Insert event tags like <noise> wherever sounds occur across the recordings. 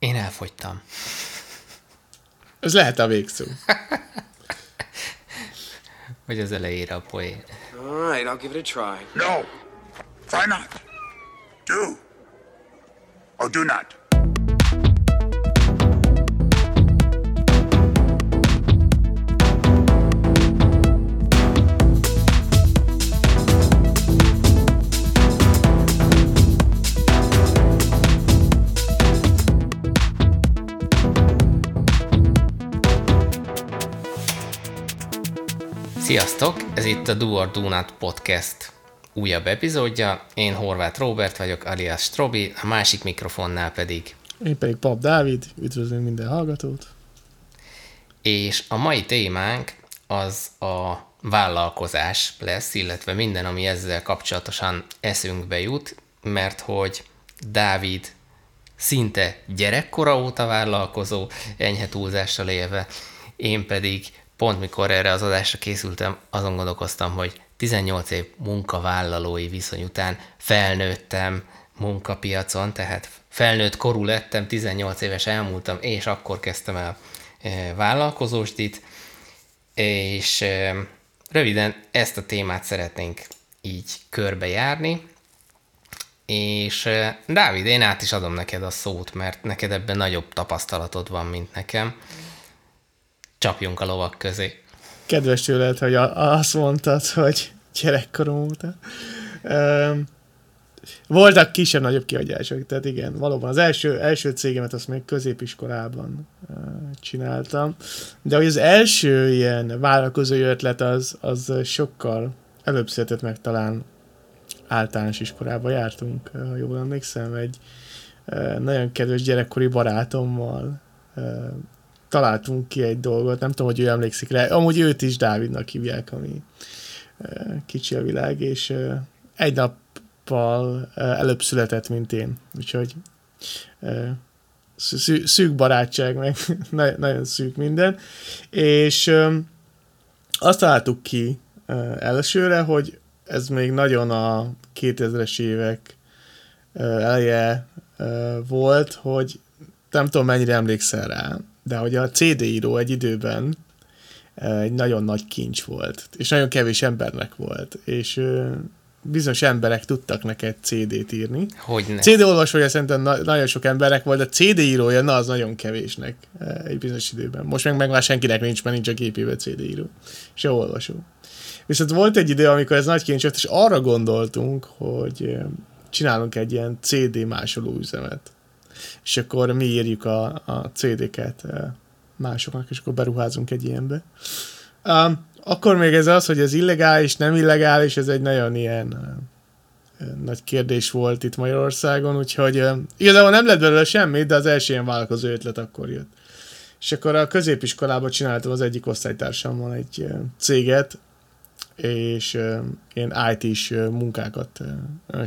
Én elfogytam. Ez lehet a végszó. <laughs> Vagy az elejére a poén. All right, I'll give it a try. No. Try not. Do. Or do not. Sziasztok! Ez itt a Do or Do Not Podcast újabb epizódja. Én Horváth Robert vagyok, alias Strobi, a másik mikrofonnál pedig. Én pedig Pap Dávid, üdvözlünk minden hallgatót. És a mai témánk az a vállalkozás lesz, illetve minden, ami ezzel kapcsolatosan eszünkbe jut, mert hogy Dávid szinte gyerekkora óta vállalkozó, enyhe túlzással élve, én pedig pont mikor erre az adásra készültem, azon gondolkoztam, hogy 18 év munkavállalói viszony után felnőttem munkapiacon, tehát felnőtt korú lettem, 18 éves elmúltam, és akkor kezdtem el e, vállalkozósdit, és e, röviden ezt a témát szeretnénk így körbejárni, és e, Dávid, én át is adom neked a szót, mert neked ebben nagyobb tapasztalatod van, mint nekem csapjunk a lovak közé. Kedves tőled, hogy azt mondtad, hogy gyerekkorom óta. voltak kisebb-nagyobb kiadások, tehát igen, valóban az első, első cégemet azt még középiskolában csináltam, de hogy az első ilyen vállalkozói ötlet az, az sokkal előbb született meg talán általános iskolába jártunk, ha jól emlékszem, egy nagyon kedves gyerekkori barátommal találtunk ki egy dolgot, nem tudom, hogy ő emlékszik rá, amúgy őt is Dávidnak hívják, ami kicsi a világ, és egy nappal előbb született, mint én, úgyhogy szűk barátság, meg <laughs> nagyon szűk minden, és azt találtuk ki elsőre, hogy ez még nagyon a 2000-es évek eleje volt, hogy nem tudom, mennyire emlékszel rá, de hogy a CD író egy időben egy nagyon nagy kincs volt, és nagyon kevés embernek volt, és bizonyos emberek tudtak neked CD-t írni. Hogyne. CD olvasója szerintem na- nagyon sok emberek volt, de CD írója, na az nagyon kevésnek egy bizonyos időben. Most meg, meg már senkinek nincs, mert nincs a gépébe CD író, se olvasó. Viszont volt egy idő, amikor ez nagy kincs volt, és arra gondoltunk, hogy csinálunk egy ilyen CD másoló üzemet és akkor mi írjuk a, a CD-ket másoknak, és akkor beruházunk egy ilyenbe. Um, akkor még ez az, hogy ez illegális, nem illegális, ez egy nagyon ilyen nagy kérdés volt itt Magyarországon, úgyhogy igazából nem lett belőle semmi, de az első ilyen vállalkozó ötlet akkor jött. És akkor a középiskolában csináltam az egyik osztálytársammal egy céget, és ilyen IT-s munkákat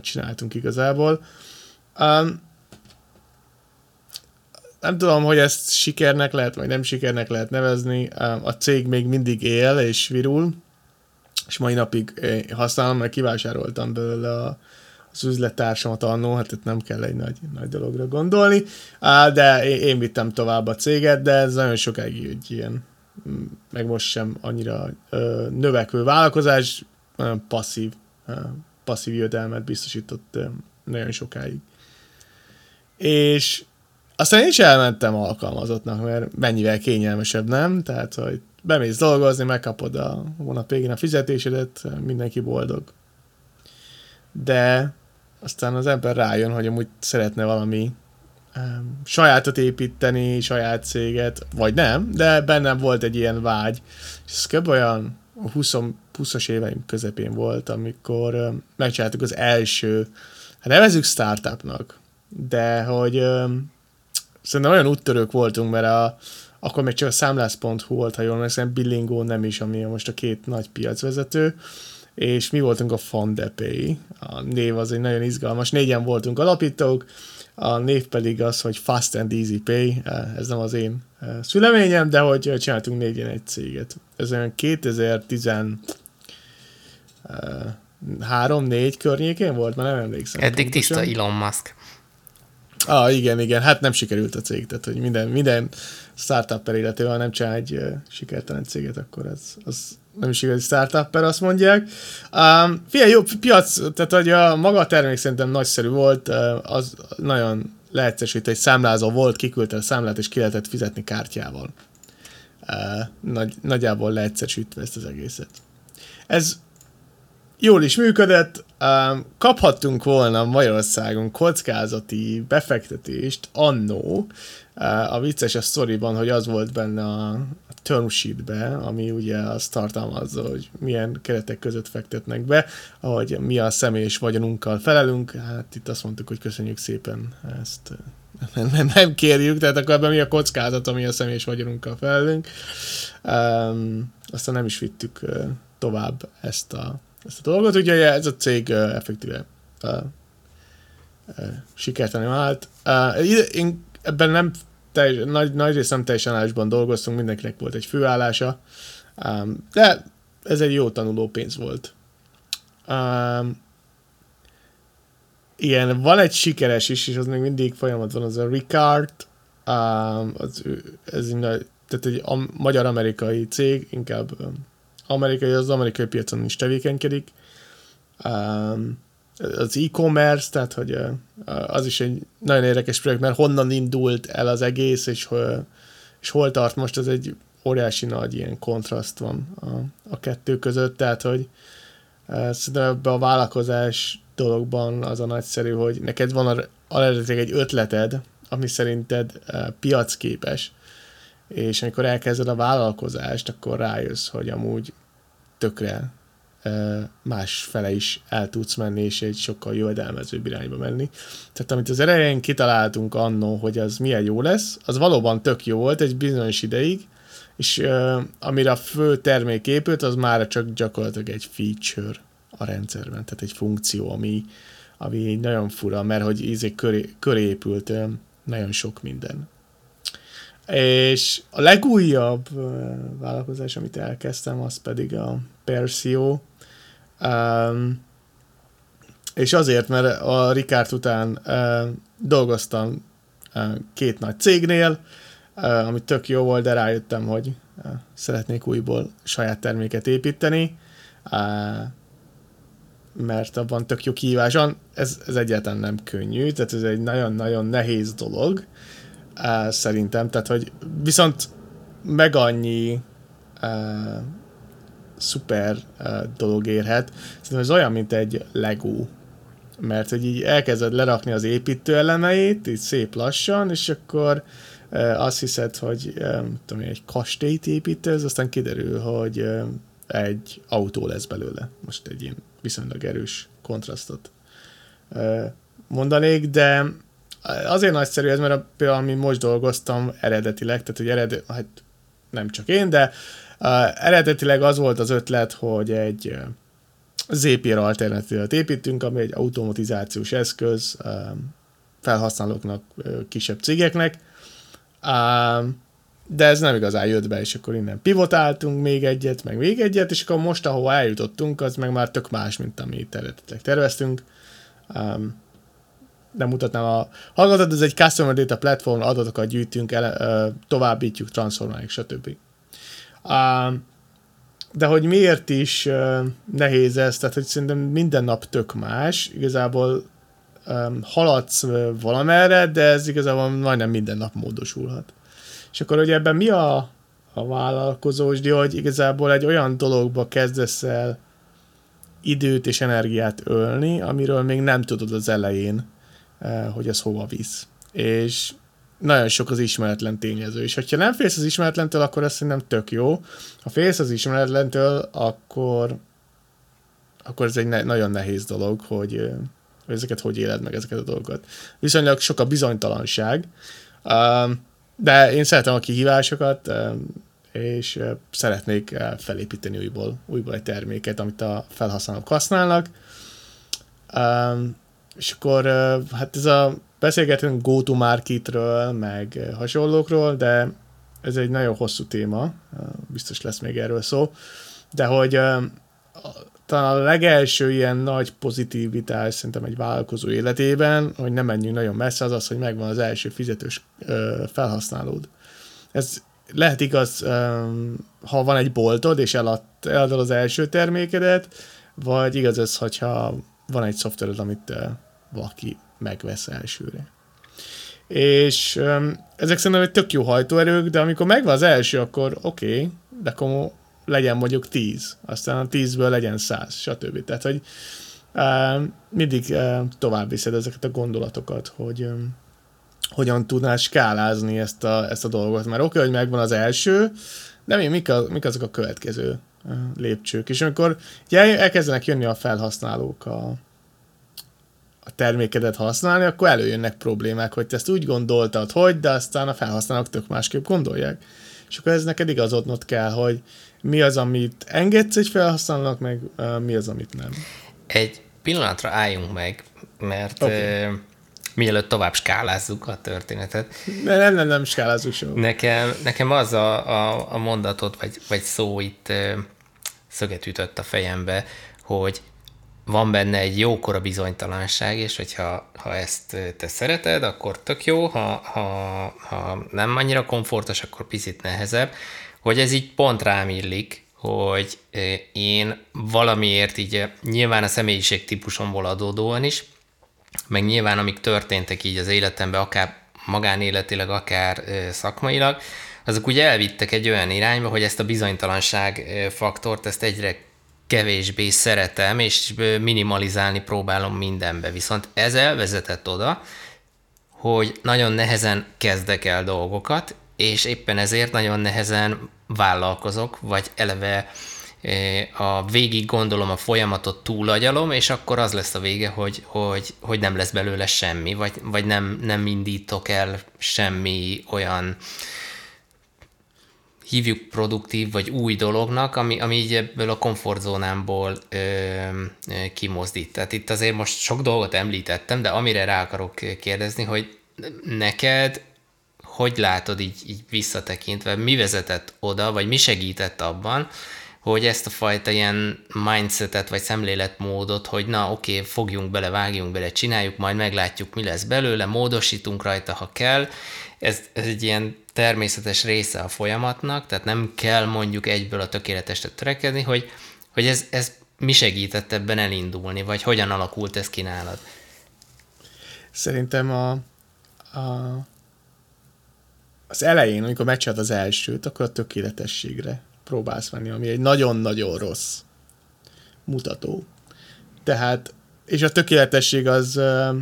csináltunk igazából. Um, nem tudom, hogy ezt sikernek lehet, vagy nem sikernek lehet nevezni. A cég még mindig él és virul, és mai napig eh, használom, mert kivásároltam belőle az üzlettársamat annó, hát itt nem kell egy nagy, nagy dologra gondolni, de én vittem tovább a céget, de ez nagyon sokáig egy ilyen, mm, meg most sem annyira növekvő vállalkozás, passzív, passzív jövedelmet biztosított nagyon sokáig. És aztán én is elmentem alkalmazottnak, mert mennyivel kényelmesebb, nem? Tehát, hogy bemész dolgozni, megkapod a hónap végén a fizetésedet, mindenki boldog. De aztán az ember rájön, hogy amúgy szeretne valami um, sajátot építeni, saját céget, vagy nem, de bennem volt egy ilyen vágy. És ez kb. olyan 20, 20-as éveim közepén volt, amikor um, megcsináltuk az első, hát nevezük startupnak, de hogy um, szerintem olyan úttörők voltunk, mert a, akkor még csak a számlász.hu volt, ha jól emlékszem, Billingo nem is, ami most a két nagy piacvezető, és mi voltunk a Fondepay. A név az egy nagyon izgalmas. Négyen voltunk alapítók, a név pedig az, hogy Fast and Easy Pay, ez nem az én eh, szüleményem, de hogy csináltunk négyen egy céget. Ez olyan 2013 4 környékén volt, már nem emlékszem. Eddig pontosan. tiszta Elon Musk. Ah, igen, igen, hát nem sikerült a cég, tehát hogy minden, minden startup életével nem csinál egy uh, sikertelen céget, akkor ez, az nem is igazi startup azt mondják. Um, figyelj, jó, piac, tehát hogy a maga a termék szerintem nagyszerű volt, az nagyon leegyszerűsítő, egy számlázó volt, kiküldte a számlát, és ki lehetett fizetni kártyával. Uh, nagy, nagyjából leegyszerűsítve ezt az egészet. Ez jól is működött, kaphattunk volna Magyarországon kockázati befektetést annó, a vicces a sztoriban, hogy az volt benne a term sheetbe, ami ugye azt tartalmazza, hogy milyen keretek között fektetnek be, ahogy mi a személyes vagyonunkkal felelünk, hát itt azt mondtuk, hogy köszönjük szépen ezt nem, nem, nem kérjük, tehát akkor ebben mi a kockázat, ami a személyes vagyonunkkal felelünk. Um, aztán nem is vittük tovább ezt a ezt a dolgot. Ugye ez a cég uh, effektíve uh, uh, sikertelen állt. Uh, én ebben nem teljes, nagy, nagy rész nem teljesen állásban dolgoztunk, mindenkinek volt egy főállása, um, de ez egy jó tanuló pénz volt. Um, igen, van egy sikeres is, és az még mindig folyamatban, az a Ricard, um, az, ez tehát egy magyar-amerikai cég, inkább um, amerikai, az amerikai piacon is tevékenykedik. Um, az e-commerce, tehát hogy az is egy nagyon érdekes projekt, mert honnan indult el az egész, és, és hol tart most, ez egy óriási nagy ilyen kontraszt van a, a kettő között, tehát hogy szerintem ebbe a vállalkozás dologban az a nagyszerű, hogy neked van eredetileg egy ötleted, ami szerinted piacképes, és amikor elkezded a vállalkozást, akkor rájössz, hogy amúgy tökre más fele is el tudsz menni, és egy sokkal jövedelmezőbb irányba menni. Tehát amit az elején kitaláltunk annó, hogy az milyen jó lesz, az valóban tök jó volt egy bizonyos ideig, és uh, amire a fő termék épült, az már csak gyakorlatilag egy feature a rendszerben, tehát egy funkció, ami, ami nagyon fura, mert hogy ízé köré, köré épült nagyon sok minden. És a legújabb vállalkozás, amit elkezdtem, az pedig a Persio, Um, és azért, mert a Ricard után uh, dolgoztam uh, két nagy cégnél, uh, ami tök jó volt, de rájöttem, hogy uh, szeretnék újból saját terméket építeni, uh, mert abban tök jó kihívás van. Ez, ez egyáltalán nem könnyű, tehát ez egy nagyon-nagyon nehéz dolog, szerintem, tehát hogy viszont meg annyi uh, szuper uh, dolog érhet. Szerintem ez olyan, mint egy Lego. Mert hogy így elkezded lerakni az építő elemeit, így szép lassan, és akkor azt hiszed, hogy tudom, egy kastélyt építesz, aztán kiderül, hogy egy autó lesz belőle. Most egy ilyen viszonylag erős kontrasztot mondanék, de azért nagyszerű ez, mert a, például, ami most dolgoztam eredetileg, tehát hogy eredet, hát nem csak én, de Uh, eredetileg az volt az ötlet, hogy egy uh, ZPR alternatívát építünk, ami egy automatizációs eszköz uh, felhasználóknak, uh, kisebb cégeknek, uh, de ez nem igazán jött be, és akkor innen pivotáltunk még egyet, meg még egyet, és akkor most, ahova eljutottunk, az meg már tök más, mint amit eredetileg terveztünk. Um, nem mutatnám a hallgatót, ez egy Customer Data Platform, adatokat gyűjtünk, ele, továbbítjuk, transformáljuk, stb. De hogy miért is nehéz ez, tehát hogy szerintem minden nap tök más, igazából haladsz valamerre, de ez igazából majdnem minden nap módosulhat. És akkor hogy ebben mi a, a vállalkozósdi, hogy igazából egy olyan dologba kezdesz el időt és energiát ölni, amiről még nem tudod az elején, hogy ez hova visz. És nagyon sok az ismeretlen tényező, és ha nem félsz az ismeretlentől, akkor ez szerintem tök jó. Ha félsz az ismeretlentől, akkor akkor ez egy ne- nagyon nehéz dolog, hogy, hogy ezeket hogy éled meg, ezeket a dolgokat. Viszonylag sok a bizonytalanság, de én szeretem a kihívásokat, és szeretnék felépíteni újból, újból egy terméket, amit a felhasználók használnak. És akkor hát ez a Beszélgetünk go-to-marketről, meg hasonlókról, de ez egy nagyon hosszú téma, biztos lesz még erről szó, de hogy talán a legelső ilyen nagy pozitivitás szerintem egy vállalkozó életében, hogy nem menjünk nagyon messze, az az, hogy megvan az első fizetős felhasználód. Ez lehet igaz, ha van egy boltod, és elad, eladod az első termékedet, vagy igaz ez, hogyha van egy szoftvered, amit valaki megvesz elsőre. És ezek szerintem egy tök jó hajtóerők, de amikor megvan az első, akkor oké, okay, de akkor legyen mondjuk 10, aztán a 10-ből legyen 100, stb. Tehát, hogy mindig tovább viszed ezeket a gondolatokat, hogy hogyan tudnál skálázni ezt a, ezt a dolgot. Mert oké, okay, hogy megvan az első, de mi, mik, a, mik azok a következő lépcsők. És amikor elkezdenek jönni a felhasználók a, a termékedet használni, akkor előjönnek problémák, hogy te ezt úgy gondoltad, hogy, de aztán a felhasználók tök másképp gondolják. És akkor ez neked igazodnod kell, hogy mi az, amit engedsz egy felhasználónak, meg uh, mi az, amit nem. Egy pillanatra álljunk meg, mert okay. uh, mielőtt tovább skálázzuk a történetet. Ne, nem, nem, nem skálázzuk sem. Nekem, nekem az a, a, a mondatot, vagy, vagy szó itt uh, szöget ütött a fejembe, hogy van benne egy jókora bizonytalanság, és hogyha ha ezt te szereted, akkor tök jó, ha, ha, ha nem annyira komfortos, akkor picit nehezebb, hogy ez így pont rám illik, hogy én valamiért így nyilván a személyiség típusomból adódóan is, meg nyilván amik történtek így az életemben, akár magánéletileg, akár szakmailag, azok ugye elvittek egy olyan irányba, hogy ezt a bizonytalanság faktort, ezt egyre kevésbé szeretem, és minimalizálni próbálom mindenbe. Viszont ez elvezetett oda, hogy nagyon nehezen kezdek el dolgokat, és éppen ezért nagyon nehezen vállalkozok, vagy eleve a végig gondolom a folyamatot túlagyalom, és akkor az lesz a vége, hogy, hogy, hogy nem lesz belőle semmi, vagy, vagy nem, nem indítok el semmi olyan hívjuk produktív vagy új dolognak, ami, ami így ebből a komfortzónámból ö, ö, kimozdít. Tehát itt azért most sok dolgot említettem, de amire rá akarok kérdezni, hogy neked hogy látod így, így visszatekintve, mi vezetett oda, vagy mi segített abban, hogy ezt a fajta ilyen mindsetet, vagy szemléletmódot, hogy na oké, okay, fogjunk bele, vágjunk bele, csináljuk, majd meglátjuk, mi lesz belőle, módosítunk rajta, ha kell. Ez, ez egy ilyen természetes része a folyamatnak, tehát nem kell mondjuk egyből a tökéletesre törekedni, hogy, hogy ez, ez mi segített ebben elindulni, vagy hogyan alakult ez ki nálad? Szerintem a, a, az elején, amikor megcsinált az elsőt, akkor a tökéletességre próbálsz menni, ami egy nagyon-nagyon rossz mutató. Tehát, és a tökéletesség az uh,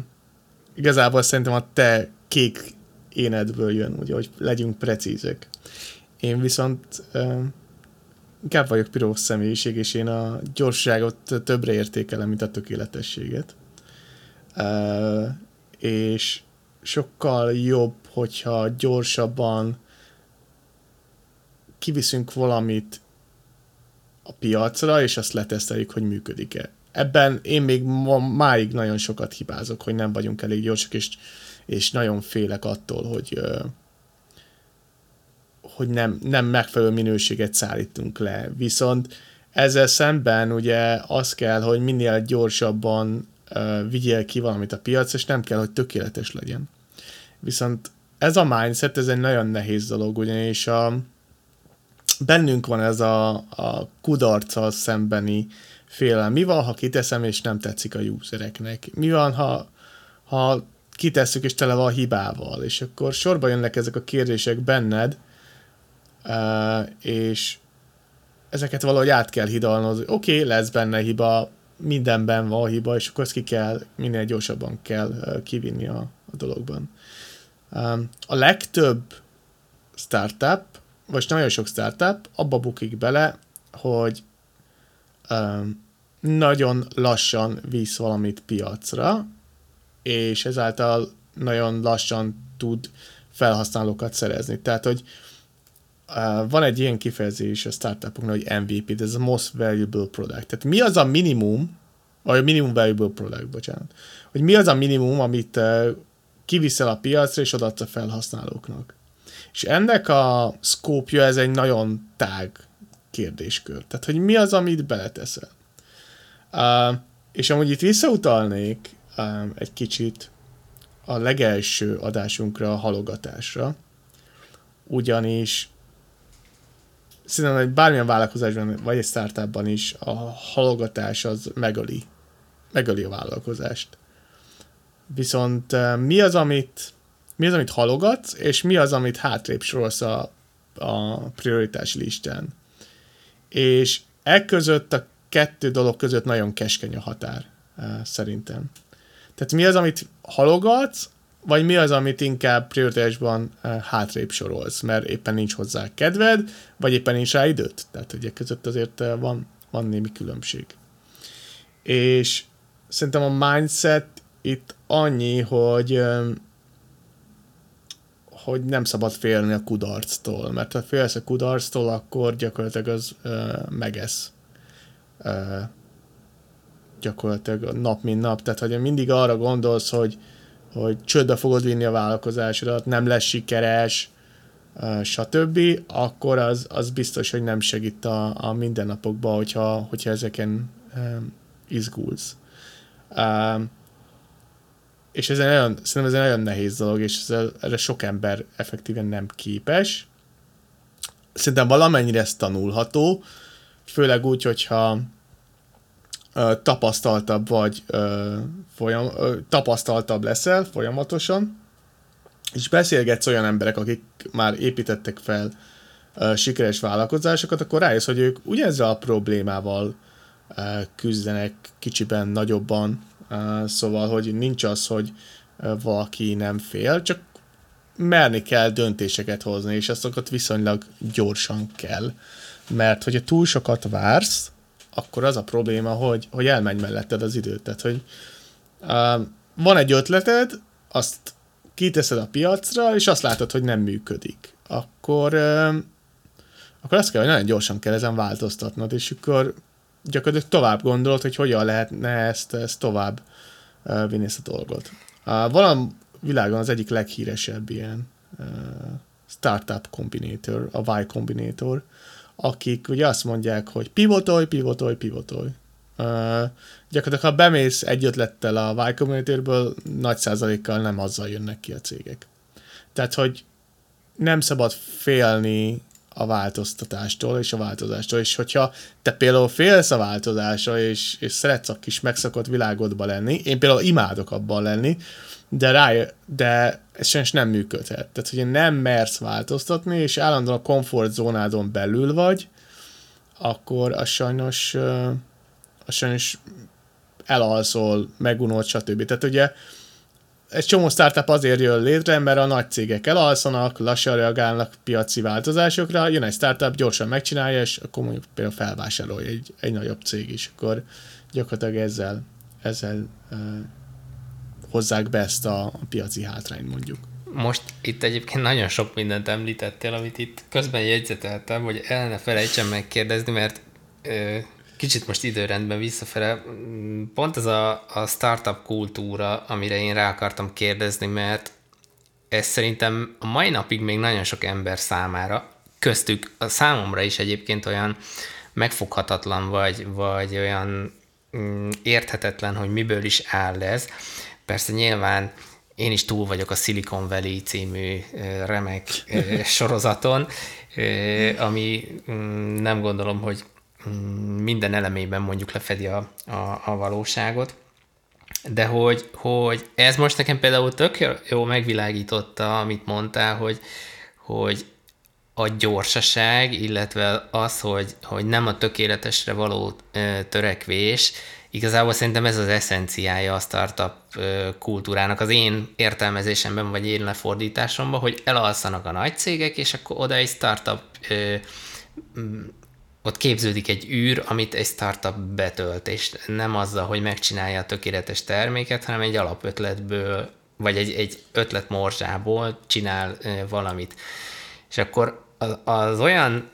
igazából szerintem a te kék énedből jön, ugye, hogy legyünk precízek. Én viszont inkább vagyok piros személyiség, és én a gyorságot többre értékelem, mint a tökéletességet. És sokkal jobb, hogyha gyorsabban kiviszünk valamit a piacra, és azt leteszteljük, hogy működik-e. Ebben én még ma, máig nagyon sokat hibázok, hogy nem vagyunk elég gyorsak, és, és nagyon félek attól, hogy hogy nem, nem megfelelő minőséget szállítunk le. Viszont ezzel szemben ugye az kell, hogy minél gyorsabban uh, vigyél ki valamit a piac, és nem kell, hogy tökéletes legyen. Viszont ez a mindset, ez egy nagyon nehéz dolog, ugyanis a, bennünk van ez a, a kudarccal szembeni félelem. Mi van, ha kiteszem, és nem tetszik a usereknek? Mi van, ha, ha kitesszük, és tele van hibával? És akkor sorba jönnek ezek a kérdések benned, és ezeket valahogy át kell hidalnod. Oké, okay, lesz benne hiba, mindenben van hiba, és akkor ezt ki kell, minél gyorsabban kell kivinni a, a dologban. A legtöbb startup vagy nagyon sok startup abba bukik bele, hogy nagyon lassan visz valamit piacra, és ezáltal nagyon lassan tud felhasználókat szerezni. Tehát, hogy uh, van egy ilyen kifejezés a startupoknak, hogy MVP, ez a most valuable product. Tehát mi az a minimum, vagy a minimum valuable product, bocsánat, hogy mi az a minimum, amit uh, kiviszel a piacra, és odaadsz a felhasználóknak. És ennek a szkópja, ez egy nagyon tág kérdéskör. Tehát, hogy mi az, amit beleteszel. Uh, és amúgy itt visszautalnék egy kicsit a legelső adásunkra, a halogatásra, ugyanis szerintem egy bármilyen vállalkozásban, vagy egy startupban is a halogatás az megöli, megöli a vállalkozást. Viszont uh, mi az, amit mi az, amit halogatsz, és mi az, amit hátrébb sorolsz a, a prioritás listán. És e között a kettő dolog között nagyon keskeny a határ, szerintem. Tehát mi az, amit halogatsz, vagy mi az, amit inkább prioritásban hátrébb sorolsz, mert éppen nincs hozzá kedved, vagy éppen nincs rá időt. Tehát ugye között azért van, van némi különbség. És szerintem a mindset itt annyi, hogy hogy nem szabad félni a kudarctól, mert ha félsz a kudarctól, akkor gyakorlatilag az ö, megesz. Ö, gyakorlatilag nap mint nap. Tehát, hogy mindig arra gondolsz, hogy, hogy csődbe fogod vinni a vállalkozásodat, nem lesz sikeres, stb., akkor az, az biztos, hogy nem segít a, a mindennapokban, hogyha, hogyha ezeken ö, izgulsz. Ö, és ez egy nagyon, szerintem ez egy nagyon nehéz dolog, és ez, erre sok ember effektíven nem képes. Szerintem valamennyire ez tanulható, főleg úgy, hogyha ö, tapasztaltabb vagy, ö, folyam, ö, tapasztaltabb leszel folyamatosan, és beszélgetsz olyan emberek, akik már építettek fel ö, sikeres vállalkozásokat, akkor rájössz, hogy ők ugyanezzel a problémával ö, küzdenek kicsiben, nagyobban, Szóval, hogy nincs az, hogy valaki nem fél, csak merni kell döntéseket hozni, és azokat viszonylag gyorsan kell. Mert hogyha túl sokat vársz, akkor az a probléma, hogy, hogy elmegy melletted az időt. Tehát, hogy uh, van egy ötleted, azt kiteszed a piacra, és azt látod, hogy nem működik. Akkor, uh, akkor azt kell, hogy nagyon gyorsan kell ezen változtatnod, és akkor gyakorlatilag tovább gondolod, hogy hogyan lehetne ezt, ezt tovább uh, vinni ezt a dolgot. Uh, van világon az egyik leghíresebb ilyen uh, startup combinator, a Y Combinator, akik ugye azt mondják, hogy pivotolj, pivotolj, pivotolj. Uh, gyakorlatilag, ha bemész egy ötlettel a Y Combinatorből, nagy százalékkal nem azzal jönnek ki a cégek. Tehát, hogy nem szabad félni a változtatástól és a változástól, és hogyha te például félsz a változásra, és, és szeretsz a kis megszokott világodba lenni, én például imádok abban lenni, de rá, de ez sajnos nem működhet. Tehát, hogy nem mersz változtatni, és állandóan a komfortzónádon belül vagy, akkor az sajnos, az sajnos elalszol, megunod, stb. Tehát ugye egy csomó startup azért jön létre, mert a nagy cégek elalszanak, lassan reagálnak piaci változásokra, jön egy startup, gyorsan megcsinálja, és akkor mondjuk például felvásárolja egy, egy nagyobb cég is, akkor gyakorlatilag ezzel, ezzel hozzák be ezt a, a piaci hátrányt mondjuk. Most itt egyébként nagyon sok mindent említettél, amit itt közben jegyzeteltem, hogy el ne felejtsem megkérdezni, mert ö, kicsit most időrendben visszafele, pont ez a, a startup kultúra, amire én rá akartam kérdezni, mert ez szerintem a mai napig még nagyon sok ember számára, köztük a számomra is egyébként olyan megfoghatatlan, vagy, vagy olyan mm, érthetetlen, hogy miből is áll ez. Persze nyilván én is túl vagyok a Silicon Valley című remek <laughs> sorozaton, ami mm, nem gondolom, hogy minden elemében mondjuk lefedi a, a, a valóságot. De hogy, hogy ez most nekem például tök jó megvilágította, amit mondtál, hogy, hogy a gyorsaság, illetve az, hogy, hogy nem a tökéletesre való törekvés, igazából szerintem ez az eszenciája a startup kultúrának az én értelmezésemben, vagy én lefordításomban, hogy elalszanak a nagy cégek, és akkor oda egy startup ott képződik egy űr, amit egy startup betölt, és nem azzal, hogy megcsinálja a tökéletes terméket, hanem egy alapötletből, vagy egy, egy ötlet morzsából csinál valamit. És akkor az, az olyan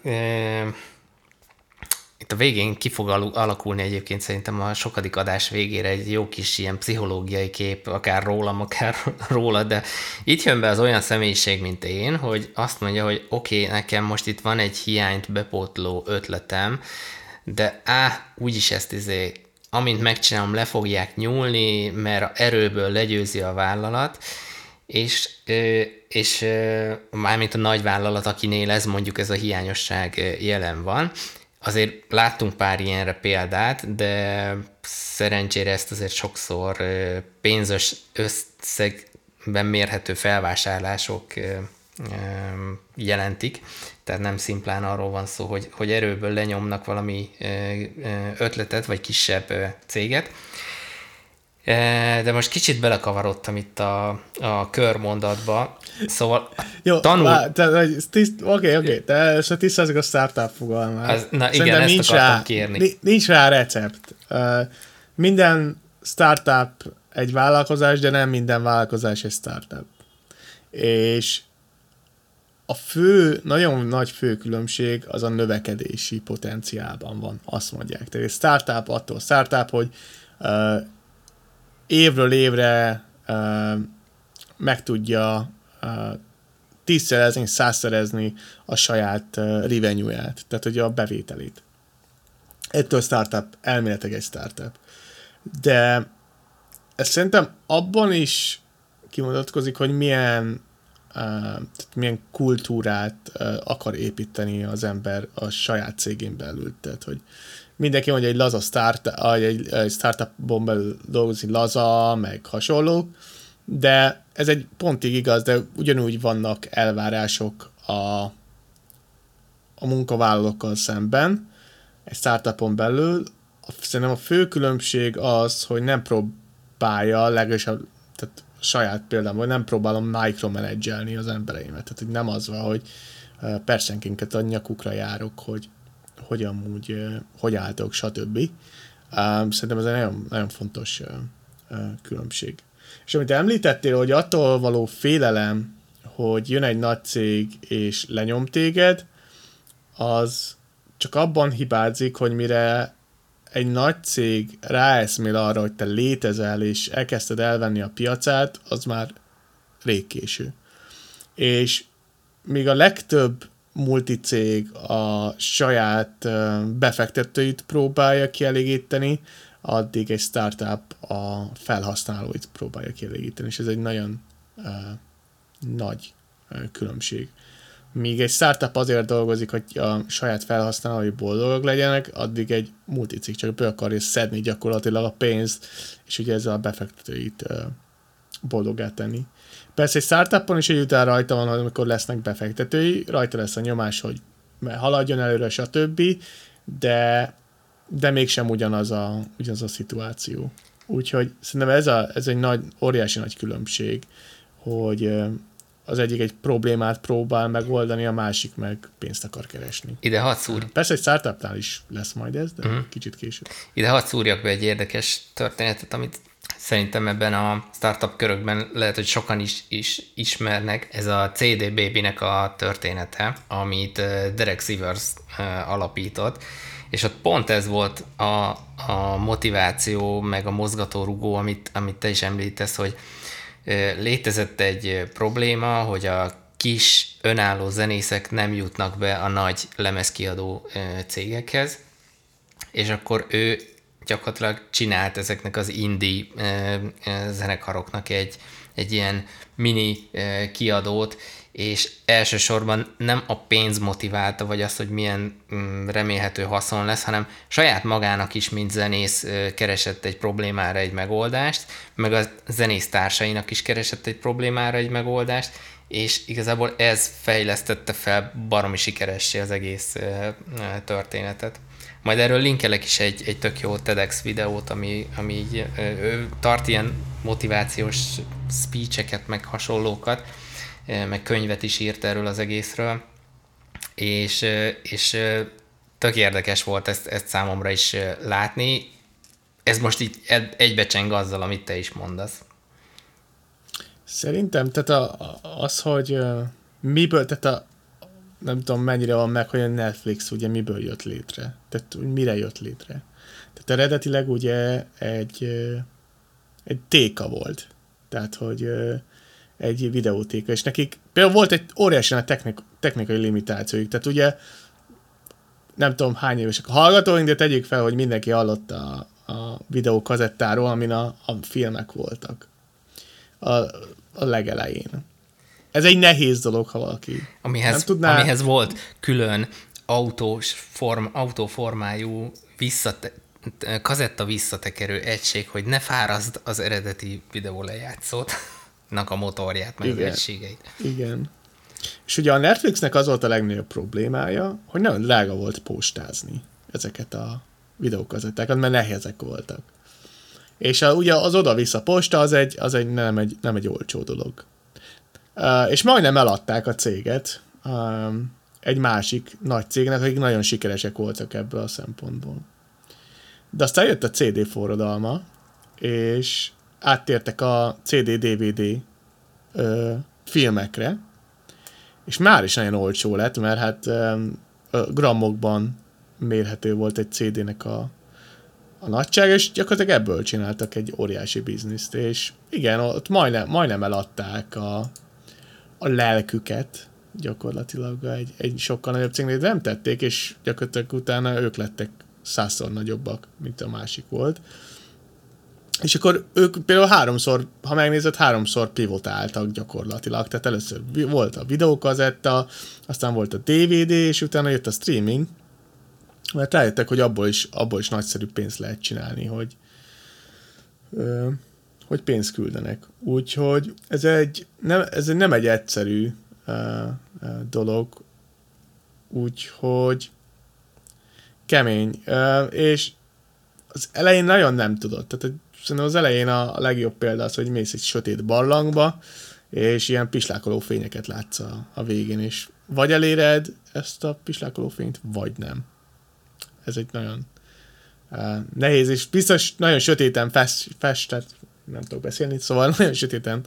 itt a végén ki fog alakulni egyébként szerintem a sokadik adás végére egy jó kis ilyen pszichológiai kép, akár rólam, akár <laughs> róla, de itt jön be az olyan személyiség, mint én, hogy azt mondja, hogy oké, okay, nekem most itt van egy hiányt bepótló ötletem, de á, úgyis ezt izé amint megcsinálom, le fogják nyúlni, mert erőből legyőzi a vállalat, és, és mármint a nagy vállalat, akinél ez mondjuk ez a hiányosság jelen van. Azért láttunk pár ilyenre példát, de szerencsére ezt azért sokszor pénzös összegben mérhető felvásárlások jelentik, tehát nem szimplán arról van szó, hogy, hogy erőből lenyomnak valami ötletet, vagy kisebb céget. De most kicsit belekavarodtam itt a, a körmondatba, szóval Jó, tanul... oké, oké, de ezt tisztázzuk a startup fogalmát. Az, na igen, Szerintem ezt nincs rá, kérni. Nincs rá recept. Minden startup egy vállalkozás, de nem minden vállalkozás egy startup. És a fő, nagyon nagy fő különbség az a növekedési potenciálban van, azt mondják. Tehát egy startup attól startup, hogy évről évre uh, meg tudja uh, tízszerezni, százszerezni a saját uh, revenue-ját, tehát hogy a bevételét. Ettől startup, elméletek egy startup. De ez szerintem abban is kimutatkozik, hogy milyen tehát milyen kultúrát akar építeni az ember a saját cégén belül. Tehát, hogy mindenki mondja, hogy laza start, egy, egy startupon belül dolgozni laza, meg hasonló, de ez egy pontig igaz, de ugyanúgy vannak elvárások a, a munkavállalókkal szemben, egy startupon belül. Szerintem a fő különbség az, hogy nem próbálja, legalábbis tehát saját példám, hogy nem próbálom micromanagelni az embereimet. Tehát, hogy nem az van, hogy percenkénket a nyakukra járok, hogy hogy amúgy, hogy álltok, stb. Szerintem ez egy nagyon, nagyon fontos különbség. És amit említettél, hogy attól való félelem, hogy jön egy nagy cég és lenyom téged, az csak abban hibázik, hogy mire egy nagy cég ráeszmél arra, hogy te létezel, és elkezdted elvenni a piacát, az már rég késő. És még a legtöbb multicég a saját befektetőit próbálja kielégíteni, addig egy startup a felhasználóit próbálja kielégíteni, és ez egy nagyon uh, nagy uh, különbség míg egy startup azért dolgozik, hogy a saját felhasználói boldogok legyenek, addig egy multicik csak be akarja szedni gyakorlatilag a pénzt, és ugye ezzel a befektetőit boldogá tenni. Persze egy startupon is egy után rajta van, amikor lesznek befektetői, rajta lesz a nyomás, hogy haladjon előre, stb., de, de mégsem ugyanaz a, ugyanaz a szituáció. Úgyhogy szerintem ez, a, ez egy nagy, óriási nagy különbség, hogy az egyik egy problémát próbál megoldani, a másik meg pénzt akar keresni. Ide hadd szúr. Persze egy startupnál is lesz majd ez, de uh-huh. kicsit később. Ide hadd szúrjak be egy érdekes történetet, amit szerintem ebben a startup körökben lehet, hogy sokan is, is ismernek. Ez a CD Baby-nek a története, amit Derek Sivers alapított, és ott pont ez volt a, a motiváció, meg a mozgatórugó, amit, amit te is említesz, hogy létezett egy probléma, hogy a kis önálló zenészek nem jutnak be a nagy lemezkiadó cégekhez, és akkor ő gyakorlatilag csinált ezeknek az indie zenekaroknak egy, egy ilyen mini kiadót, és elsősorban nem a pénz motiválta, vagy az, hogy milyen mm, remélhető haszon lesz, hanem saját magának is, mint zenész keresett egy problémára egy megoldást, meg a zenész társainak is keresett egy problémára egy megoldást, és igazából ez fejlesztette fel baromi sikeressé az egész történetet. Majd erről linkelek is egy, egy tök jó TEDx videót, ami, ami így, ő tart ilyen motivációs speecheket, meg hasonlókat, meg könyvet is írt erről az egészről, és, és tök érdekes volt ezt, ezt számomra is látni. Ez most így egybecseng azzal, amit te is mondasz. Szerintem, tehát a, az, hogy miből, tehát a, nem tudom mennyire van meg, hogy a Netflix ugye miből jött létre. Tehát mire jött létre. Tehát eredetileg ugye egy, egy téka volt. Tehát, hogy egy videótéka, és nekik például volt egy óriási technik, technikai limitációjuk, tehát ugye nem tudom hány évesek a hallgatóink, de tegyük fel, hogy mindenki hallotta a, a videókazettáról, amin a, a filmek voltak. A, a legelején. Ez egy nehéz dolog, ha valaki nem Amihez, tudná. amihez volt külön autós form, autóformájú visszate, kazetta visszatekerő egység, hogy ne fáraszd az eredeti videó lejátszót, a motorját, meg Igen. az egységeit. Igen. És ugye a Netflixnek az volt a legnagyobb problémája, hogy nagyon drága volt postázni ezeket a videókazettákat, mert nehezek voltak. És a, ugye az oda-vissza posta az egy, az egy, nem, egy, nem egy olcsó dolog. És majdnem eladták a céget egy másik nagy cégnek, akik nagyon sikeresek voltak ebből a szempontból. De aztán jött a CD forradalma, és áttértek a CD-DVD filmekre, és már is nagyon olcsó lett, mert hát ö, grammokban mérhető volt egy CD-nek a, a nagyság, és gyakorlatilag ebből csináltak egy óriási bizniszt, és igen, ott majdnem, majdnem eladták a, a lelküket gyakorlatilag egy, egy sokkal nagyobb cégnél, nem tették, és gyakorlatilag utána ők lettek százszor nagyobbak, mint a másik volt. És akkor ők például háromszor, ha megnézed, háromszor pivotáltak gyakorlatilag. Tehát először volt a videókazetta, aztán volt a DVD, és utána jött a streaming, mert rájöttek, hogy abból is, abból is nagyszerű pénzt lehet csinálni, hogy, hogy pénzt küldenek. Úgyhogy ez egy, nem, ez egy, nem egy egyszerű ö, ö, dolog, úgyhogy kemény. Ö, és az elején nagyon nem tudod. Tehát szerintem az elején a legjobb példa az, hogy mész egy sötét barlangba, és ilyen pislákoló fényeket látsz a, a végén, és vagy eléred ezt a pislákoló fényt, vagy nem. Ez egy nagyon uh, nehéz, és biztos nagyon sötéten fest, festett, nem tudok beszélni, szóval <laughs> nagyon sötéten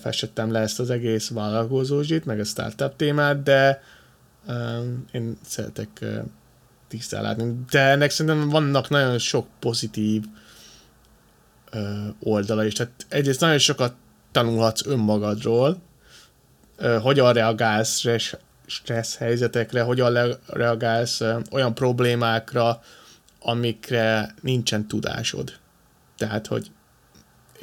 festettem le ezt az egész vállalkozózsit, meg a startup témát, de én szeretek tisztán látni. De ennek szerintem vannak nagyon sok pozitív oldala is. Tehát egyrészt nagyon sokat tanulhatsz önmagadról, hogyan reagálsz stressz, helyzetekre, hogyan reagálsz olyan problémákra, amikre nincsen tudásod. Tehát, hogy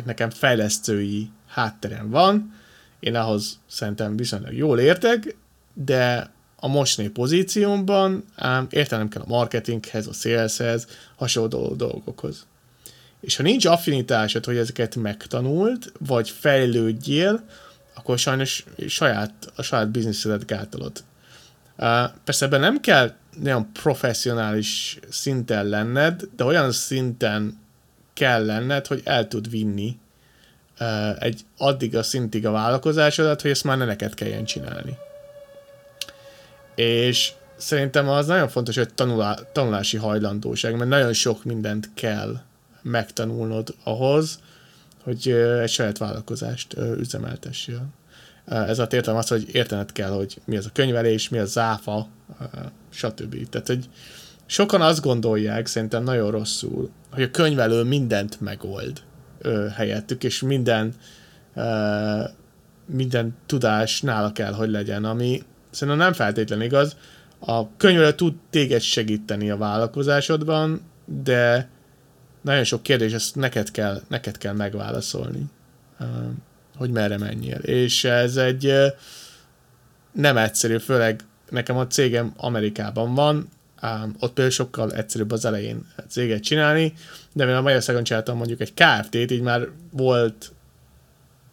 nekem fejlesztői hátterem van, én ahhoz szerintem viszonylag jól értek, de a mostani pozíciómban ám értenem kell a marketinghez, a saleshez, hasonló dolgokhoz. És ha nincs affinitásod, hogy ezeket megtanult, vagy fejlődjél, akkor sajnos saját, a saját bizniszedet gátolod. Persze ebben nem kell olyan professzionális szinten lenned, de olyan szinten kell lenned, hogy el tud vinni egy addig a szintig a vállalkozásodat, hogy ezt már ne neked kelljen csinálni. És szerintem az nagyon fontos, hogy tanulá, tanulási hajlandóság, mert nagyon sok mindent kell megtanulnod ahhoz, hogy egy saját vállalkozást üzemeltessél. Ez a értelem az, hogy értened kell, hogy mi az a könyvelés, mi az záfa, stb. Tehát, hogy sokan azt gondolják, szerintem nagyon rosszul, hogy a könyvelő mindent megold ö, helyettük, és minden ö, minden tudás nála kell, hogy legyen, ami szerintem nem feltétlen igaz. A könyvelő tud téged segíteni a vállalkozásodban, de nagyon sok kérdés, ezt neked kell, neked kell megválaszolni, hogy merre menjél. És ez egy nem egyszerű, főleg nekem a cégem Amerikában van, ám ott például sokkal egyszerűbb az elején céget csinálni, de mivel Magyarországon csináltam mondjuk egy KFT-t, így már volt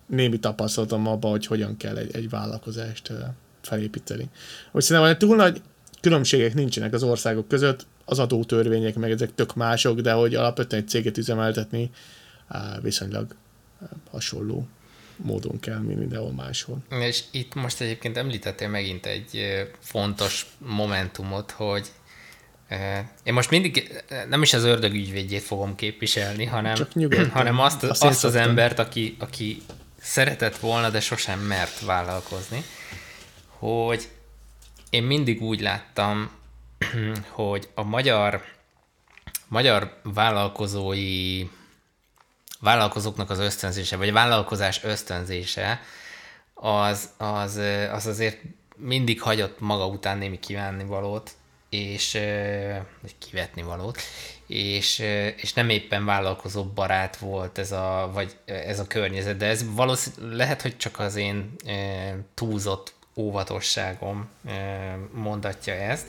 némi tapasztalatom abban, hogy hogyan kell egy, egy vállalkozást felépíteni. Úgy szerintem hogy túl nagy különbségek nincsenek az országok között, az adótörvények meg ezek tök mások, de hogy alapvetően egy céget üzemeltetni viszonylag hasonló módon kell, mint mindenhol máshol. És itt most egyébként említettél megint egy fontos momentumot, hogy én most mindig nem is az ördög ügyvédjét fogom képviselni, hanem, <clears throat> hanem azt, Azt azt az embert, aki, aki szeretett volna, de sosem mert vállalkozni, hogy én mindig úgy láttam, <clears throat> hogy a magyar, magyar vállalkozói vállalkozóknak az ösztönzése, vagy a vállalkozás ösztönzése, az, az, az azért mindig hagyott maga után némi kívánnivalót, és vagy kivetni valót, és, és nem éppen vállalkozó barát volt ez a, vagy ez a környezet, de ez valószínűleg lehet, hogy csak az én túlzott óvatosságom mondatja ezt.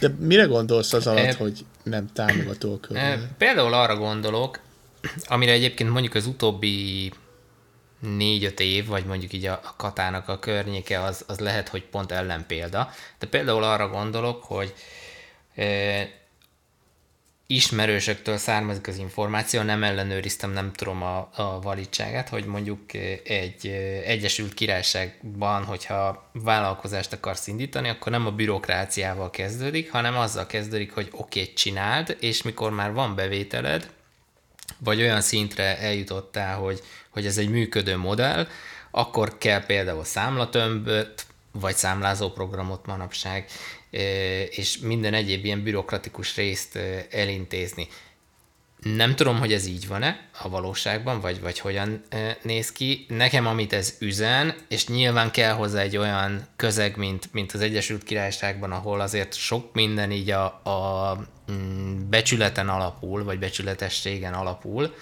De mire gondolsz az alatt, e, hogy nem támogató a környezet? Például arra gondolok, amire egyébként mondjuk az utóbbi négy-öt év, vagy mondjuk így a, a katának a környéke, az, az lehet, hogy pont ellenpélda. De például arra gondolok, hogy ismerősöktől származik az információ, nem ellenőriztem, nem tudom a, a validságát, hogy mondjuk egy Egyesült Királyságban, hogyha vállalkozást akarsz indítani, akkor nem a bürokráciával kezdődik, hanem azzal kezdődik, hogy oké, okay, csináld, és mikor már van bevételed, vagy olyan szintre eljutottál, hogy, hogy ez egy működő modell, akkor kell például számlatömböt, vagy számlázó programot manapság, és minden egyéb ilyen bürokratikus részt elintézni. Nem tudom, hogy ez így van-e a valóságban, vagy, vagy hogyan néz ki. Nekem, amit ez üzen, és nyilván kell hozzá egy olyan közeg, mint, mint az Egyesült Királyságban, ahol azért sok minden így a, a mm, becsületen alapul, vagy becsületességen alapul,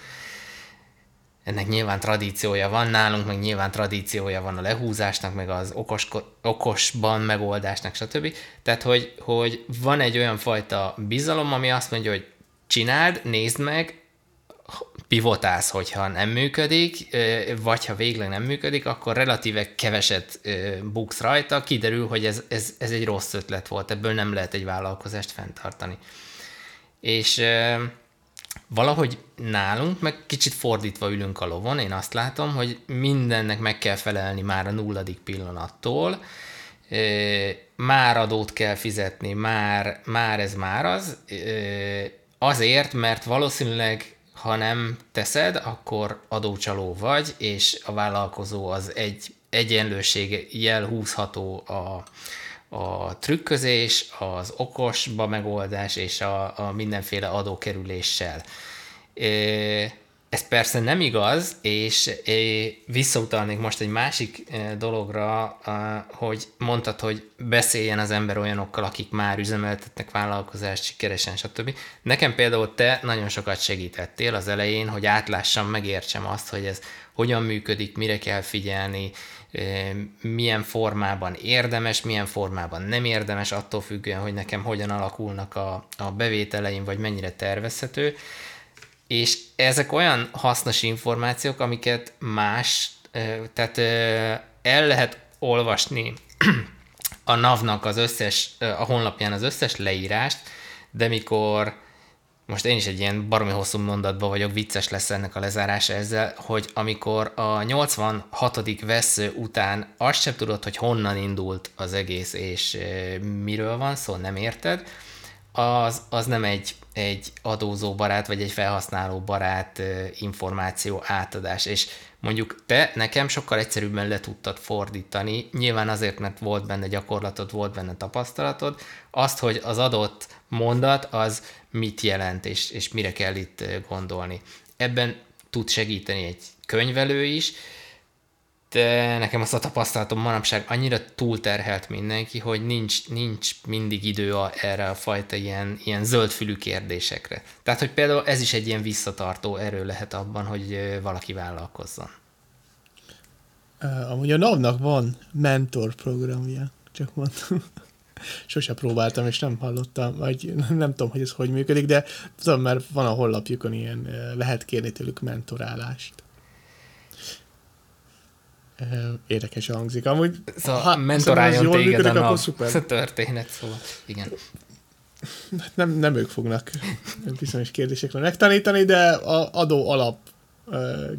ennek nyilván tradíciója van nálunk, meg nyilván tradíciója van a lehúzásnak, meg az okos, okosban megoldásnak, stb. Tehát, hogy, hogy van egy olyan fajta bizalom, ami azt mondja, hogy csináld, nézd meg, pivotálsz, hogyha nem működik, vagy ha végleg nem működik, akkor relatíve keveset buksz rajta, kiderül, hogy ez, ez, ez egy rossz ötlet volt, ebből nem lehet egy vállalkozást fenntartani. És valahogy nálunk meg kicsit fordítva ülünk a lovon, én azt látom, hogy mindennek meg kell felelni már a nulladik pillanattól, már adót kell fizetni, már, már ez, már az, azért, mert valószínűleg ha nem teszed, akkor adócsaló vagy, és a vállalkozó az egy egyenlőség jel húzható a, a trükközés, az okosba megoldás és a, a mindenféle adókerüléssel. Ez persze nem igaz, és visszautalnék most egy másik dologra, hogy mondtad, hogy beszéljen az ember olyanokkal, akik már üzemeltetnek vállalkozást sikeresen, stb. Nekem például te nagyon sokat segítettél az elején, hogy átlássam, megértsem azt, hogy ez hogyan működik, mire kell figyelni, milyen formában érdemes, milyen formában nem érdemes, attól függően, hogy nekem hogyan alakulnak a, a bevételeim, vagy mennyire tervezhető. És ezek olyan hasznos információk, amiket más, tehát el lehet olvasni <clears throat> a NAV-nak az összes, a honlapján az összes leírást, de mikor most én is egy ilyen baromi hosszú mondatban vagyok, vicces lesz ennek a lezárása ezzel, hogy amikor a 86. vesző után azt sem tudod, hogy honnan indult az egész, és miről van szó, nem érted, az, az nem egy, egy adózó barát, vagy egy felhasználó barát információ átadás, és mondjuk te nekem sokkal egyszerűbben le tudtad fordítani, nyilván azért, mert volt benne gyakorlatod, volt benne tapasztalatod, azt, hogy az adott mondat az mit jelent, és, és mire kell itt gondolni. Ebben tud segíteni egy könyvelő is, de nekem azt a tapasztalatom manapság annyira túlterhelt mindenki, hogy nincs, nincs mindig idő a, erre a fajta ilyen, ilyen zöldfülű kérdésekre. Tehát, hogy például ez is egy ilyen visszatartó erő lehet abban, hogy valaki vállalkozzon. Amúgy a NAV-nak van mentor programja, csak mondtam. Sose próbáltam, és nem hallottam, vagy <laughs> nem tudom, hogy ez hogy működik, de tudom, mert van a honlapjukon ilyen, lehet kérni tőlük mentorálást érdekes hangzik. Amúgy, szóval ha mentoráljon téged működik, a nap. Szuper. történet, szóval igen. Nem, nem ők fognak bizonyos kérdésekre megtanítani, de a adó alap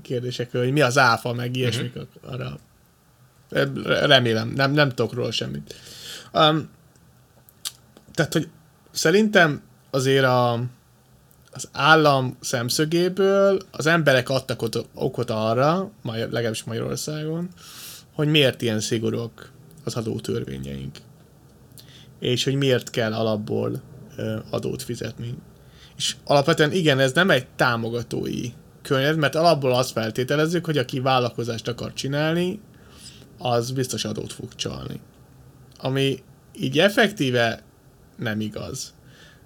kérdésekről, hogy mi az áfa, meg ilyesmik, uh-huh. arra remélem, nem, nem tudok róla semmit. Um, tehát, hogy szerintem azért a, az állam szemszögéből az emberek adtak ott okot arra, legalábbis Magyarországon, hogy miért ilyen szigorúak az adótörvényeink. És hogy miért kell alapból adót fizetni. És alapvetően igen, ez nem egy támogatói könyv, mert alapból azt feltételezzük, hogy aki vállalkozást akar csinálni, az biztos adót fog csalni. Ami így effektíve nem igaz.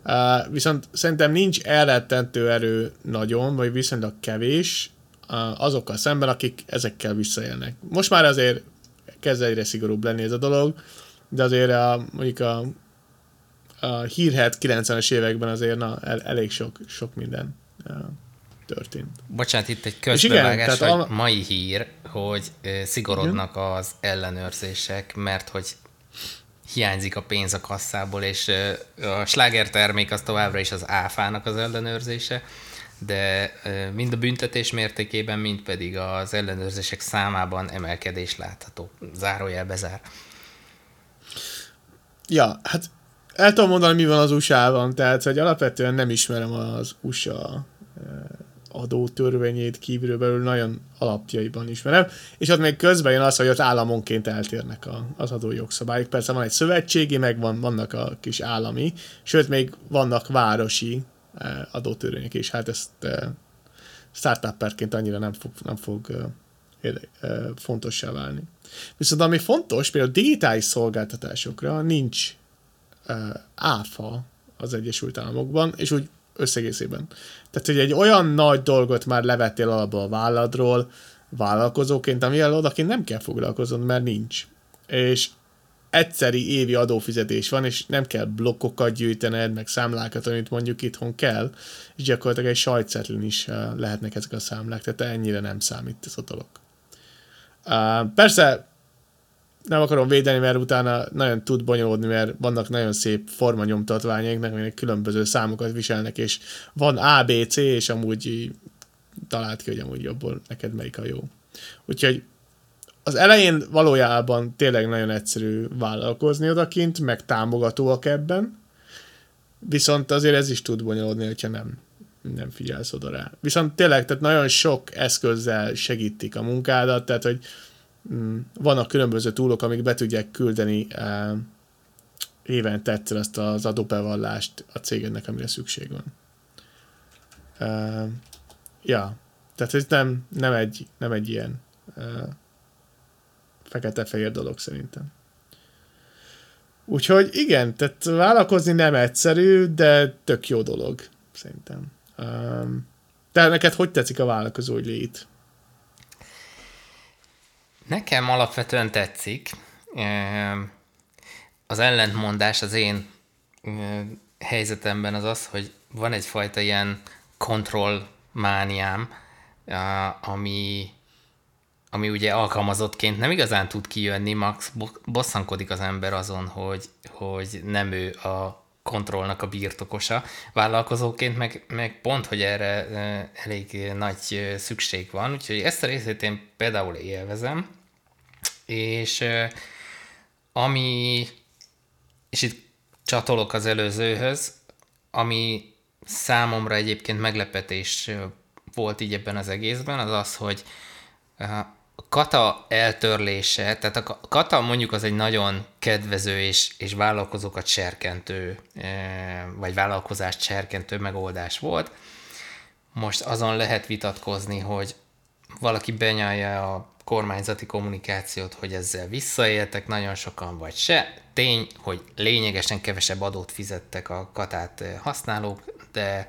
Uh, viszont szerintem nincs elrettentő erő nagyon, vagy viszonylag kevés uh, azokkal szemben, akik ezekkel visszaélnek. Most már azért kezd egyre szigorúbb lenni ez a dolog, de azért a, mondjuk a, a hírhet 90-es években azért na, el, elég sok, sok minden uh, történt. Bocsánat, itt egy közbevágás, hogy a- mai hír, hogy szigorodnak az ellenőrzések, mert hogy hiányzik a pénz a kasszából, és a sláger termék az továbbra is az áfának az ellenőrzése, de mind a büntetés mértékében, mind pedig az ellenőrzések számában emelkedés látható. Zárójel bezár. Ja, hát el tudom mondani, mi van az USA-ban, tehát hogy alapvetően nem ismerem az USA eh, adótörvényét kívülről belül nagyon alapjaiban ismerem, és ott még közben jön az, hogy ott államonként eltérnek a, az adójogszabályok. Persze van egy szövetségi, meg van, vannak a kis állami, sőt még vannak városi eh, adótörvények is, hát ezt eh, startupperként annyira nem fog, nem fog eh, fontossá válni. Viszont ami fontos, például digitális szolgáltatásokra nincs áfa az Egyesült Államokban, és úgy összegészében. Tehát, hogy egy olyan nagy dolgot már levettél alapból a válladról, vállalkozóként, amivel odaként nem kell foglalkoznod, mert nincs. És egyszeri évi adófizetés van, és nem kell blokkokat gyűjtened, meg számlákat, amit mondjuk itthon kell, és gyakorlatilag egy sajtcetlin is uh, lehetnek ezek a számlák, tehát ennyire nem számít ez a dolog. Uh, persze nem akarom védeni, mert utána nagyon tud bonyolódni, mert vannak nagyon szép formanyomtatványaiknak, aminek különböző számokat viselnek, és van A, B, C, és amúgy talált ki, hogy amúgy abból neked melyik a jó. Úgyhogy az elején valójában tényleg nagyon egyszerű vállalkozni odakint, meg támogatóak ebben, viszont azért ez is tud bonyolódni, hogyha nem, nem figyelsz oda rá. Viszont tényleg, tehát nagyon sok eszközzel segítik a munkádat, tehát hogy vannak különböző túlok, amik be tudják küldeni eh, évente egyszer ezt az adóbevallást a cégednek, amire szükség van. Eh, ja, tehát ez nem, nem, egy, nem egy ilyen eh, fekete-fehér dolog szerintem. Úgyhogy igen, tehát vállalkozni nem egyszerű, de tök jó dolog, szerintem. Um, de neked hogy tetszik a vállalkozói lét? Nekem alapvetően tetszik. Ö, Az ellentmondás az én ö, helyzetemben az az, hogy van egyfajta ilyen kontrollmániám, ami, ami ugye alkalmazottként nem igazán tud kijönni, max bo- bosszankodik az ember azon, hogy, hogy nem ő a kontrollnak a birtokosa. Vállalkozóként meg, meg pont, hogy erre ö, elég nagy szükség van, úgyhogy ezt a részét én például élvezem, és ami, és itt csatolok az előzőhöz, ami számomra egyébként meglepetés volt így ebben az egészben, az az, hogy kata eltörlése, tehát a ka- kata mondjuk az egy nagyon kedvező és, és vállalkozókat serkentő, vagy vállalkozást serkentő megoldás volt. Most azon lehet vitatkozni, hogy valaki benyalja a kormányzati kommunikációt, hogy ezzel visszaéltek nagyon sokan, vagy se. Tény, hogy lényegesen kevesebb adót fizettek a katát eh, használók, de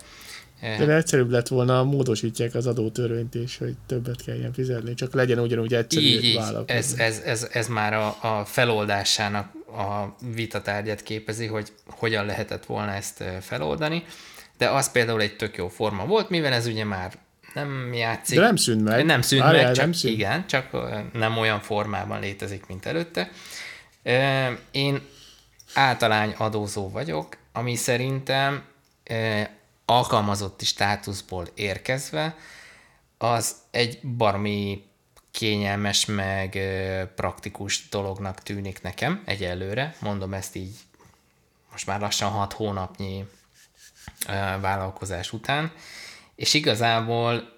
eh, De egyszerűbb lett volna, módosítják az adótörvényt is, hogy többet kelljen fizetni, csak legyen ugyanúgy egyszerű így, így. ez, ez, ez, ez már a, a feloldásának a vitatárgyat képezi, hogy hogyan lehetett volna ezt eh, feloldani, de az például egy tök jó forma volt, mivel ez ugye már nem játszik. De nem szűnt meg. Nem szűnt Várjál, meg, csak nem szűnt. igen, csak nem olyan formában létezik, mint előtte. Én általány adózó vagyok, ami szerintem alkalmazotti státuszból érkezve az egy barmi kényelmes, meg praktikus dolognak tűnik nekem egyelőre. Mondom ezt így most már lassan hat hónapnyi vállalkozás után. És igazából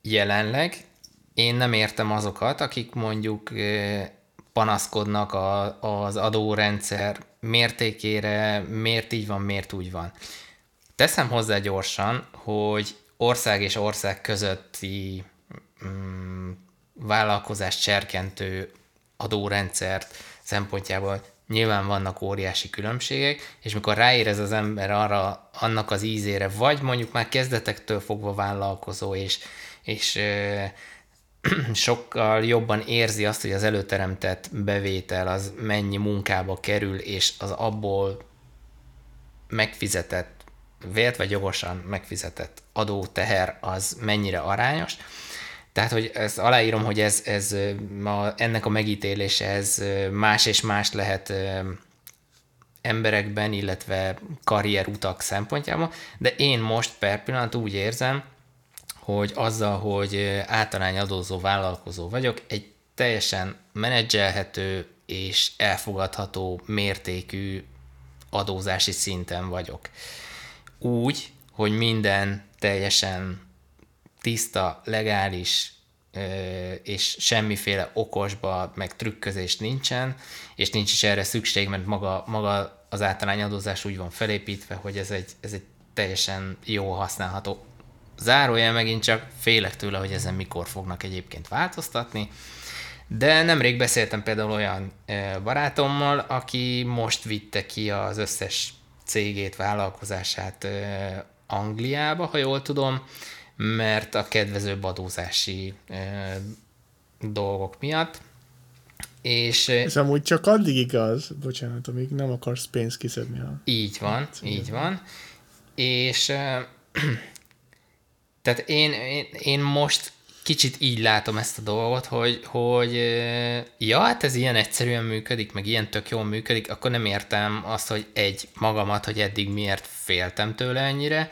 jelenleg én nem értem azokat, akik mondjuk panaszkodnak a, az adórendszer mértékére, miért így van, miért úgy van. Teszem hozzá gyorsan, hogy ország és ország közötti mm, vállalkozást serkentő adórendszert szempontjából nyilván vannak óriási különbségek, és mikor ráérez az ember arra, annak az ízére, vagy mondjuk már kezdetektől fogva vállalkozó, és, és ö, <clears throat> sokkal jobban érzi azt, hogy az előteremtett bevétel az mennyi munkába kerül, és az abból megfizetett, vélt vagy jogosan megfizetett adóteher az mennyire arányos. Tehát, hogy ezt aláírom, hogy ez, ez ma, ennek a megítélése ez más és más lehet emberekben, illetve karrierutak szempontjából, de én most per pillanat úgy érzem, hogy azzal, hogy általány adózó vállalkozó vagyok, egy teljesen menedzselhető és elfogadható mértékű adózási szinten vagyok. Úgy, hogy minden teljesen tiszta, legális, és semmiféle okosba, meg trükközés nincsen, és nincs is erre szükség, mert maga, maga az általányadózás úgy van felépítve, hogy ez egy, ez egy teljesen jó használható. Zárójel megint csak félek tőle, hogy ezen mikor fognak egyébként változtatni, de nemrég beszéltem például olyan barátommal, aki most vitte ki az összes cégét, vállalkozását Angliába, ha jól tudom, mert a kedvezőbb adózási dolgok miatt. És, Ez amúgy csak addig igaz, bocsánat, amíg nem akarsz pénzt kiszedni. A... Így van, hát, így van. És <clears throat> tehát én, én, én most kicsit így látom ezt a dolgot, hogy, hogy ja, hát ez ilyen egyszerűen működik, meg ilyen tök jól működik, akkor nem értem azt, hogy egy, magamat, hogy eddig miért féltem tőle ennyire,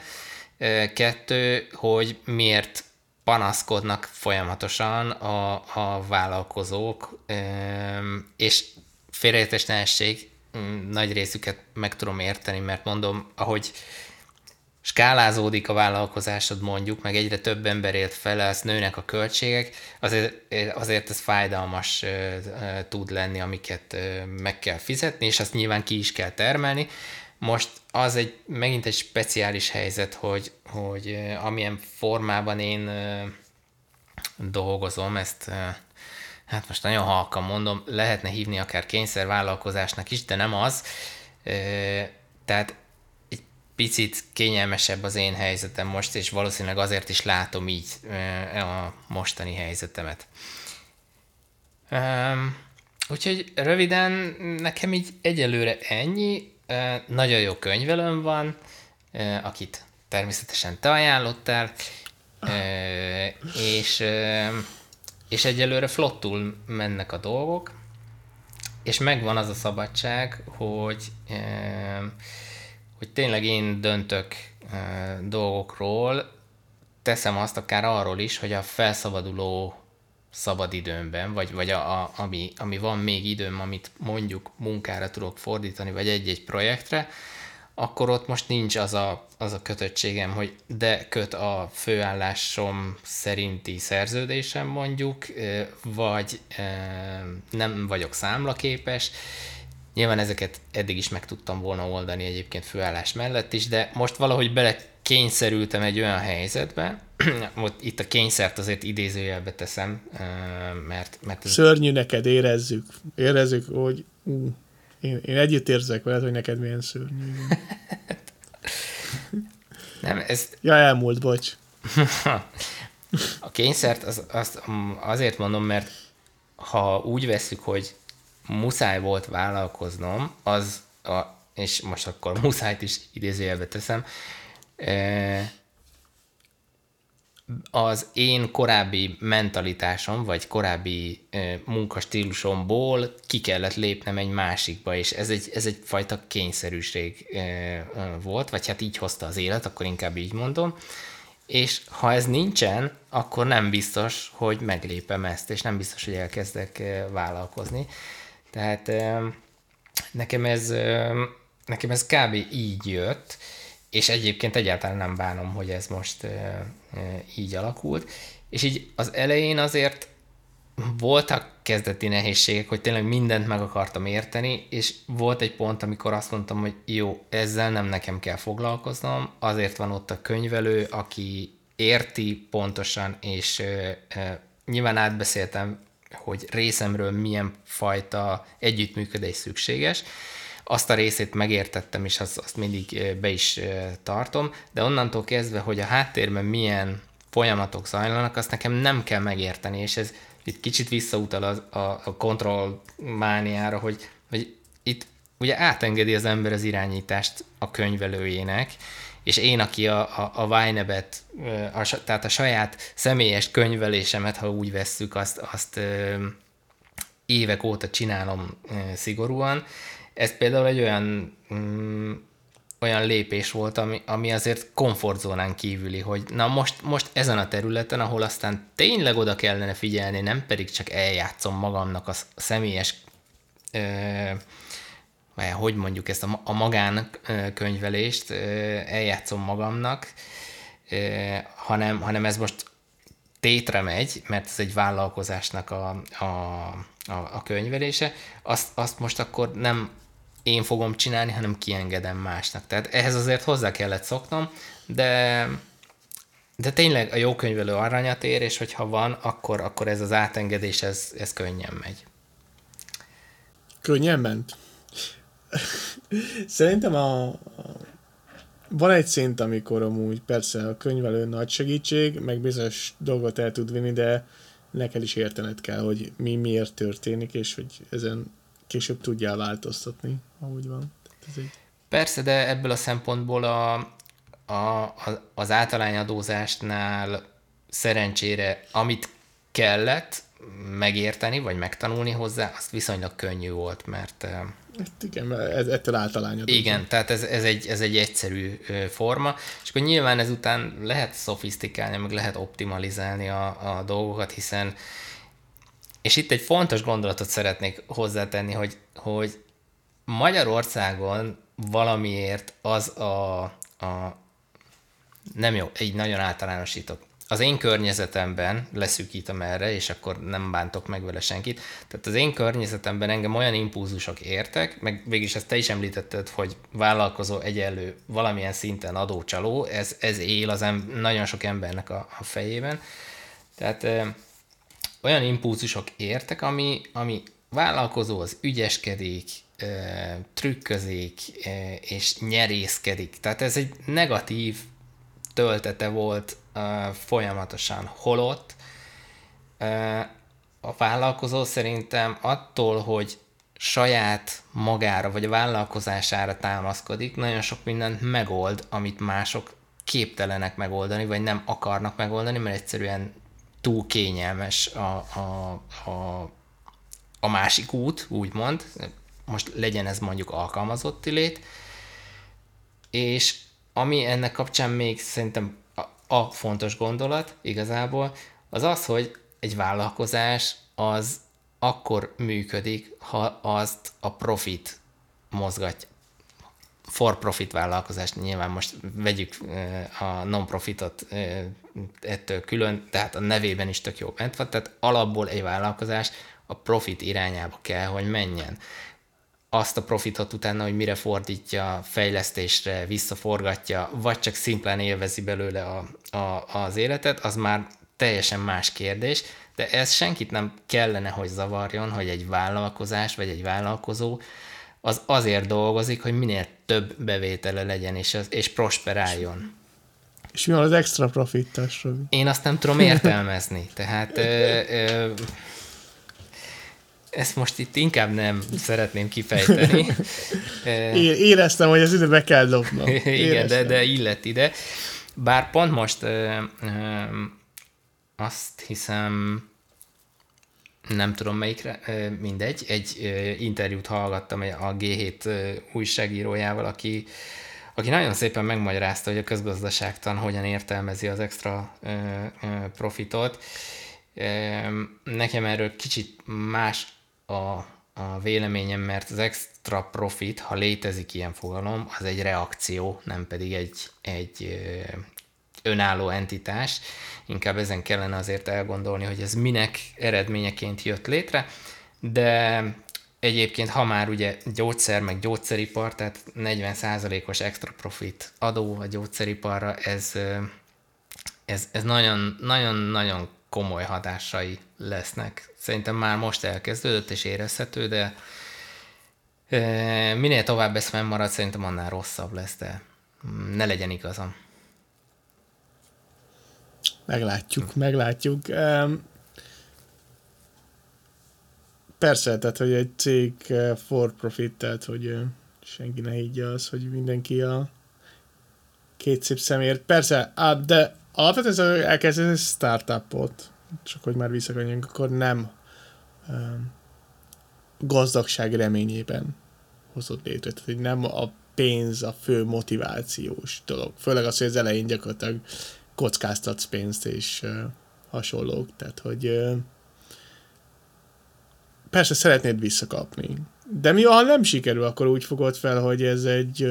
kettő, hogy miért panaszkodnak folyamatosan a, a vállalkozók, és félreértés ne nagy részüket meg tudom érteni, mert mondom, ahogy skálázódik a vállalkozásod mondjuk, meg egyre több ember ért fel, az nőnek a költségek, azért, azért ez fájdalmas tud lenni, amiket meg kell fizetni, és azt nyilván ki is kell termelni. Most az egy megint egy speciális helyzet, hogy, hogy amilyen formában én dolgozom, ezt hát most nagyon halkan mondom, lehetne hívni akár kényszervállalkozásnak is, de nem az. Tehát picit kényelmesebb az én helyzetem most, és valószínűleg azért is látom így a mostani helyzetemet. Úgyhogy röviden nekem így egyelőre ennyi. Nagyon jó könyvelőm van, akit természetesen te ajánlottál, és, és egyelőre flottul mennek a dolgok, és megvan az a szabadság, hogy hogy tényleg én döntök dolgokról, teszem azt akár arról is, hogy a felszabaduló szabadidőmben, vagy, vagy a, a, ami, ami van még időm, amit mondjuk munkára tudok fordítani, vagy egy-egy projektre, akkor ott most nincs az a, az a kötöttségem, hogy de köt a főállásom szerinti szerződésem mondjuk, vagy nem vagyok számlaképes, Nyilván ezeket eddig is meg tudtam volna oldani egyébként főállás mellett is, de most valahogy bele kényszerültem egy olyan helyzetbe, <clears throat> itt a kényszert azért idézőjelbe teszem, mert... mert ez... Szörnyű neked, érezzük. Érezzük, hogy ú, én, én együtt érzek veled, hogy neked milyen szörnyű. <laughs> Nem, ez... Ja, elmúlt, bocs. <laughs> a kényszert az, az, azért mondom, mert ha úgy veszük, hogy muszáj volt vállalkoznom, az, a, és most akkor muszájt is idézőjelbe teszem, az én korábbi mentalitásom, vagy korábbi munkastílusomból ki kellett lépnem egy másikba, és ez egy, ez egy fajta kényszerűség volt, vagy hát így hozta az élet, akkor inkább így mondom, és ha ez nincsen, akkor nem biztos, hogy meglépem ezt, és nem biztos, hogy elkezdek vállalkozni. Tehát nekem ez, nekem ez kb. így jött, és egyébként egyáltalán nem bánom, hogy ez most így alakult. És így az elején azért voltak kezdeti nehézségek, hogy tényleg mindent meg akartam érteni, és volt egy pont, amikor azt mondtam, hogy jó, ezzel nem nekem kell foglalkoznom, azért van ott a könyvelő, aki érti pontosan, és nyilván átbeszéltem hogy részemről milyen fajta együttműködés szükséges. Azt a részét megértettem, és azt, azt mindig be is tartom, de onnantól kezdve, hogy a háttérben milyen folyamatok zajlanak, azt nekem nem kell megérteni, és ez itt kicsit visszautal a, a, a kontrollmániára, hogy, hogy itt ugye átengedi az ember az irányítást a könyvelőjének, és én, aki a, a, a Vine-et, a, tehát a saját személyes könyvelésemet, ha úgy vesszük, azt, azt évek óta csinálom szigorúan. Ez például egy olyan mm, olyan lépés volt, ami, ami azért komfortzónán kívüli, hogy na most, most ezen a területen, ahol aztán tényleg oda kellene figyelni, nem pedig csak eljátszom magamnak a személyes ö, vagy hogy mondjuk ezt a, a magánkönyvelést eljátszom magamnak, hanem, hanem ez most tétre megy, mert ez egy vállalkozásnak a, a, a, a könyvelése, azt, azt most akkor nem én fogom csinálni, hanem kiengedem másnak. Tehát ehhez azért hozzá kellett szoknom, de, de tényleg a jó könyvelő aranyat ér, és hogyha van, akkor, akkor ez az átengedés, ez, ez könnyen megy. Könnyen ment? Szerintem a, van egy szint, amikor amúgy persze a könyvelő nagy segítség, meg bizonyos dolgot el tud vinni, de neked is értened kell, hogy mi miért történik, és hogy ezen később tudjál változtatni, ahogy van. ez egy... Persze, de ebből a szempontból a, a, az általányadózásnál szerencsére, amit kellett megérteni, vagy megtanulni hozzá, azt viszonylag könnyű volt, mert Hát igen, ez, ettől általányod. Igen, tehát ez, ez, egy, ez egy egyszerű forma, és akkor nyilván ezután lehet szofisztikálni, meg lehet optimalizálni a, a dolgokat, hiszen és itt egy fontos gondolatot szeretnék hozzátenni, hogy, hogy Magyarországon valamiért az a, a nem jó, így nagyon általánosítok az én környezetemben, leszűkítem erre, és akkor nem bántok meg vele senkit, tehát az én környezetemben engem olyan impulzusok értek, meg végülis ezt te is említetted, hogy vállalkozó egyenlő valamilyen szinten adócsaló, ez, ez él az em- nagyon sok embernek a, a fejében. Tehát olyan impulzusok értek, ami, ami vállalkozó az ügyeskedik, trükközik és nyerészkedik. Tehát ez egy negatív töltete volt folyamatosan. Holott a vállalkozó szerintem attól, hogy saját magára vagy a vállalkozására támaszkodik, nagyon sok mindent megold, amit mások képtelenek megoldani, vagy nem akarnak megoldani, mert egyszerűen túl kényelmes a, a, a, a másik út, úgymond, most legyen ez mondjuk alkalmazotti lét, és ami ennek kapcsán még szerintem a, a fontos gondolat igazából, az az, hogy egy vállalkozás az akkor működik, ha azt a profit mozgatja. For profit vállalkozást nyilván most vegyük a non-profitot ettől külön, tehát a nevében is tök jó bent van, tehát alapból egy vállalkozás a profit irányába kell, hogy menjen. Azt a profitot utána, hogy mire fordítja, fejlesztésre, visszaforgatja, vagy csak szimplán élvezi belőle a, a, az életet, az már teljesen más kérdés, de ez senkit nem kellene, hogy zavarjon, hogy egy vállalkozás vagy egy vállalkozó az azért dolgozik, hogy minél több bevétele legyen, és, az, és prosperáljon. És mi van az extra profittas, Én azt nem tudom értelmezni. Tehát ö, ö, ezt most itt inkább nem szeretném kifejteni. <laughs> éreztem, hogy ez időbe kell dobnom. <laughs> Igen, de, de illet ide. Bár pont most ö, ö, azt hiszem, nem tudom melyikre, mindegy, egy interjút hallgattam a G7 ö, újságírójával, aki, aki nagyon szépen megmagyarázta, hogy a közgazdaságtan hogyan értelmezi az extra profitot. Nekem erről kicsit más a, a véleményem, mert az extra profit, ha létezik ilyen fogalom, az egy reakció, nem pedig egy, egy önálló entitás. Inkább ezen kellene azért elgondolni, hogy ez minek eredményeként jött létre, de egyébként, ha már ugye gyógyszer, meg gyógyszeripar, tehát 40%-os extra profit adó a gyógyszeriparra, ez, ez, ez nagyon, nagyon, nagyon komoly hatásai lesznek. Szerintem már most elkezdődött és érezhető, de minél tovább ez marad, szerintem annál rosszabb lesz, de ne legyen igazam. Meglátjuk, meglátjuk. Persze, tehát, hogy egy cég for profit, tehát, hogy senki ne higgye az, hogy mindenki a két szép szemért. Persze, de alapvetően elkezdesz egy startupot, csak hogy már visszakanjunk, akkor nem um, gazdagság reményében hozott létre. Tehát, hogy nem a pénz a fő motivációs dolog. Főleg az, hogy az elején gyakorlatilag kockáztatsz pénzt és hasonlók. Tehát, hogy persze szeretnéd visszakapni. De mi, ha nem sikerül, akkor úgy fogod fel, hogy ez egy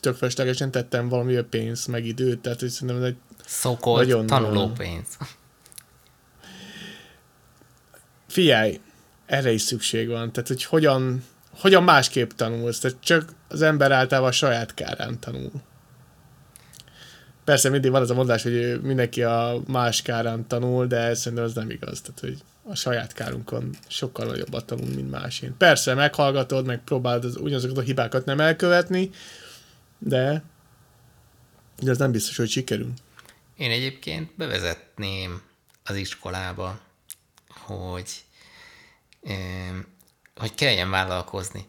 tök festlegesen tettem valami pénzt, meg időt, tehát hogy szerintem ez egy Szokolt nagyon, tanuló pénz. Figyelj, erre is szükség van. Tehát, hogy hogyan, hogyan másképp tanulsz. Tehát csak az ember általában a saját kárán tanul. Persze mindig van az a mondás, hogy mindenki a más kárán tanul, de szerintem az nem igaz. Tehát, hogy a saját kárunkon sokkal nagyobbat tanul, mint másén. Persze, meghallgatod, meg próbálod az, ugyanazokat a hibákat nem elkövetni, de, de ez nem biztos, hogy sikerül. Én egyébként bevezetném az iskolába, hogy, hogy kelljen vállalkozni.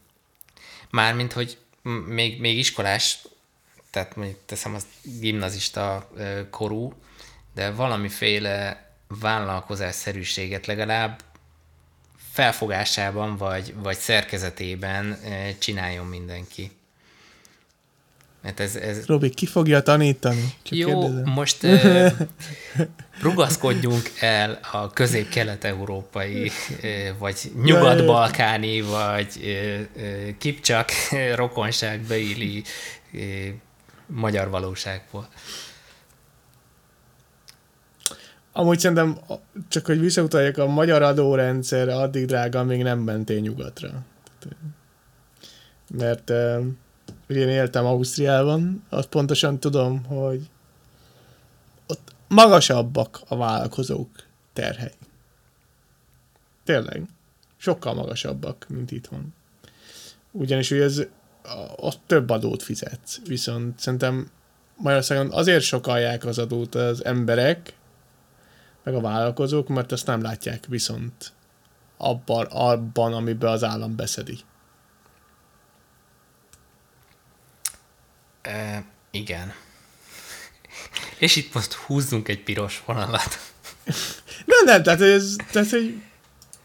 Mármint, hogy még, még iskolás, tehát mondjuk teszem az gimnazista korú, de valamiféle vállalkozásszerűséget legalább felfogásában vagy, vagy szerkezetében csináljon mindenki. Mert ez, ez... Robi, ki fogja tanítani? Csak Jó, kérdezem. most uh, <laughs> rugaszkodjunk el a közép-kelet-európai, <laughs> uh, vagy nyugat-balkáni, vagy uh, kipcsak <laughs> rokonságbeili magyar valóságból. Amúgy szerintem, csak hogy visszautaljak, a magyar adórendszer addig drága, amíg nem mentél nyugatra. Mert uh, én éltem Ausztriában, azt pontosan tudom, hogy ott magasabbak a vállalkozók terhei. Tényleg. Sokkal magasabbak, mint itthon. Ugyanis hogy ez ott több adót fizetsz. Viszont szerintem Magyarországon azért sokalják az adót az emberek, meg a vállalkozók, mert ezt nem látják viszont abban, abban amiben az állam beszedi. E, igen. <laughs> És itt most húzzunk egy piros vonalat. <laughs> nem, nem, tehát ez, tehát, hogy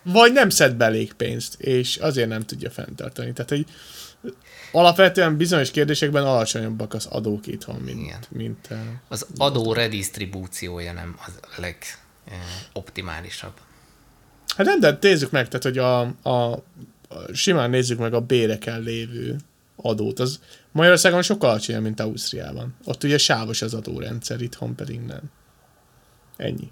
vagy nem szed be elég pénzt, és azért nem tudja fenntartani. Tehát, hogy alapvetően bizonyos kérdésekben alacsonyabbak az adók itthon, mint... Igen. mint az adó redistribúciója nem az legoptimálisabb. Hát nem, de nézzük meg, tehát, hogy a, a, a simán nézzük meg a béreken lévő adót. Az Magyarországon sokkal alacsonyabb, mint Ausztriában. Ott ugye sávos az adórendszer, itthon pedig nem. Ennyi.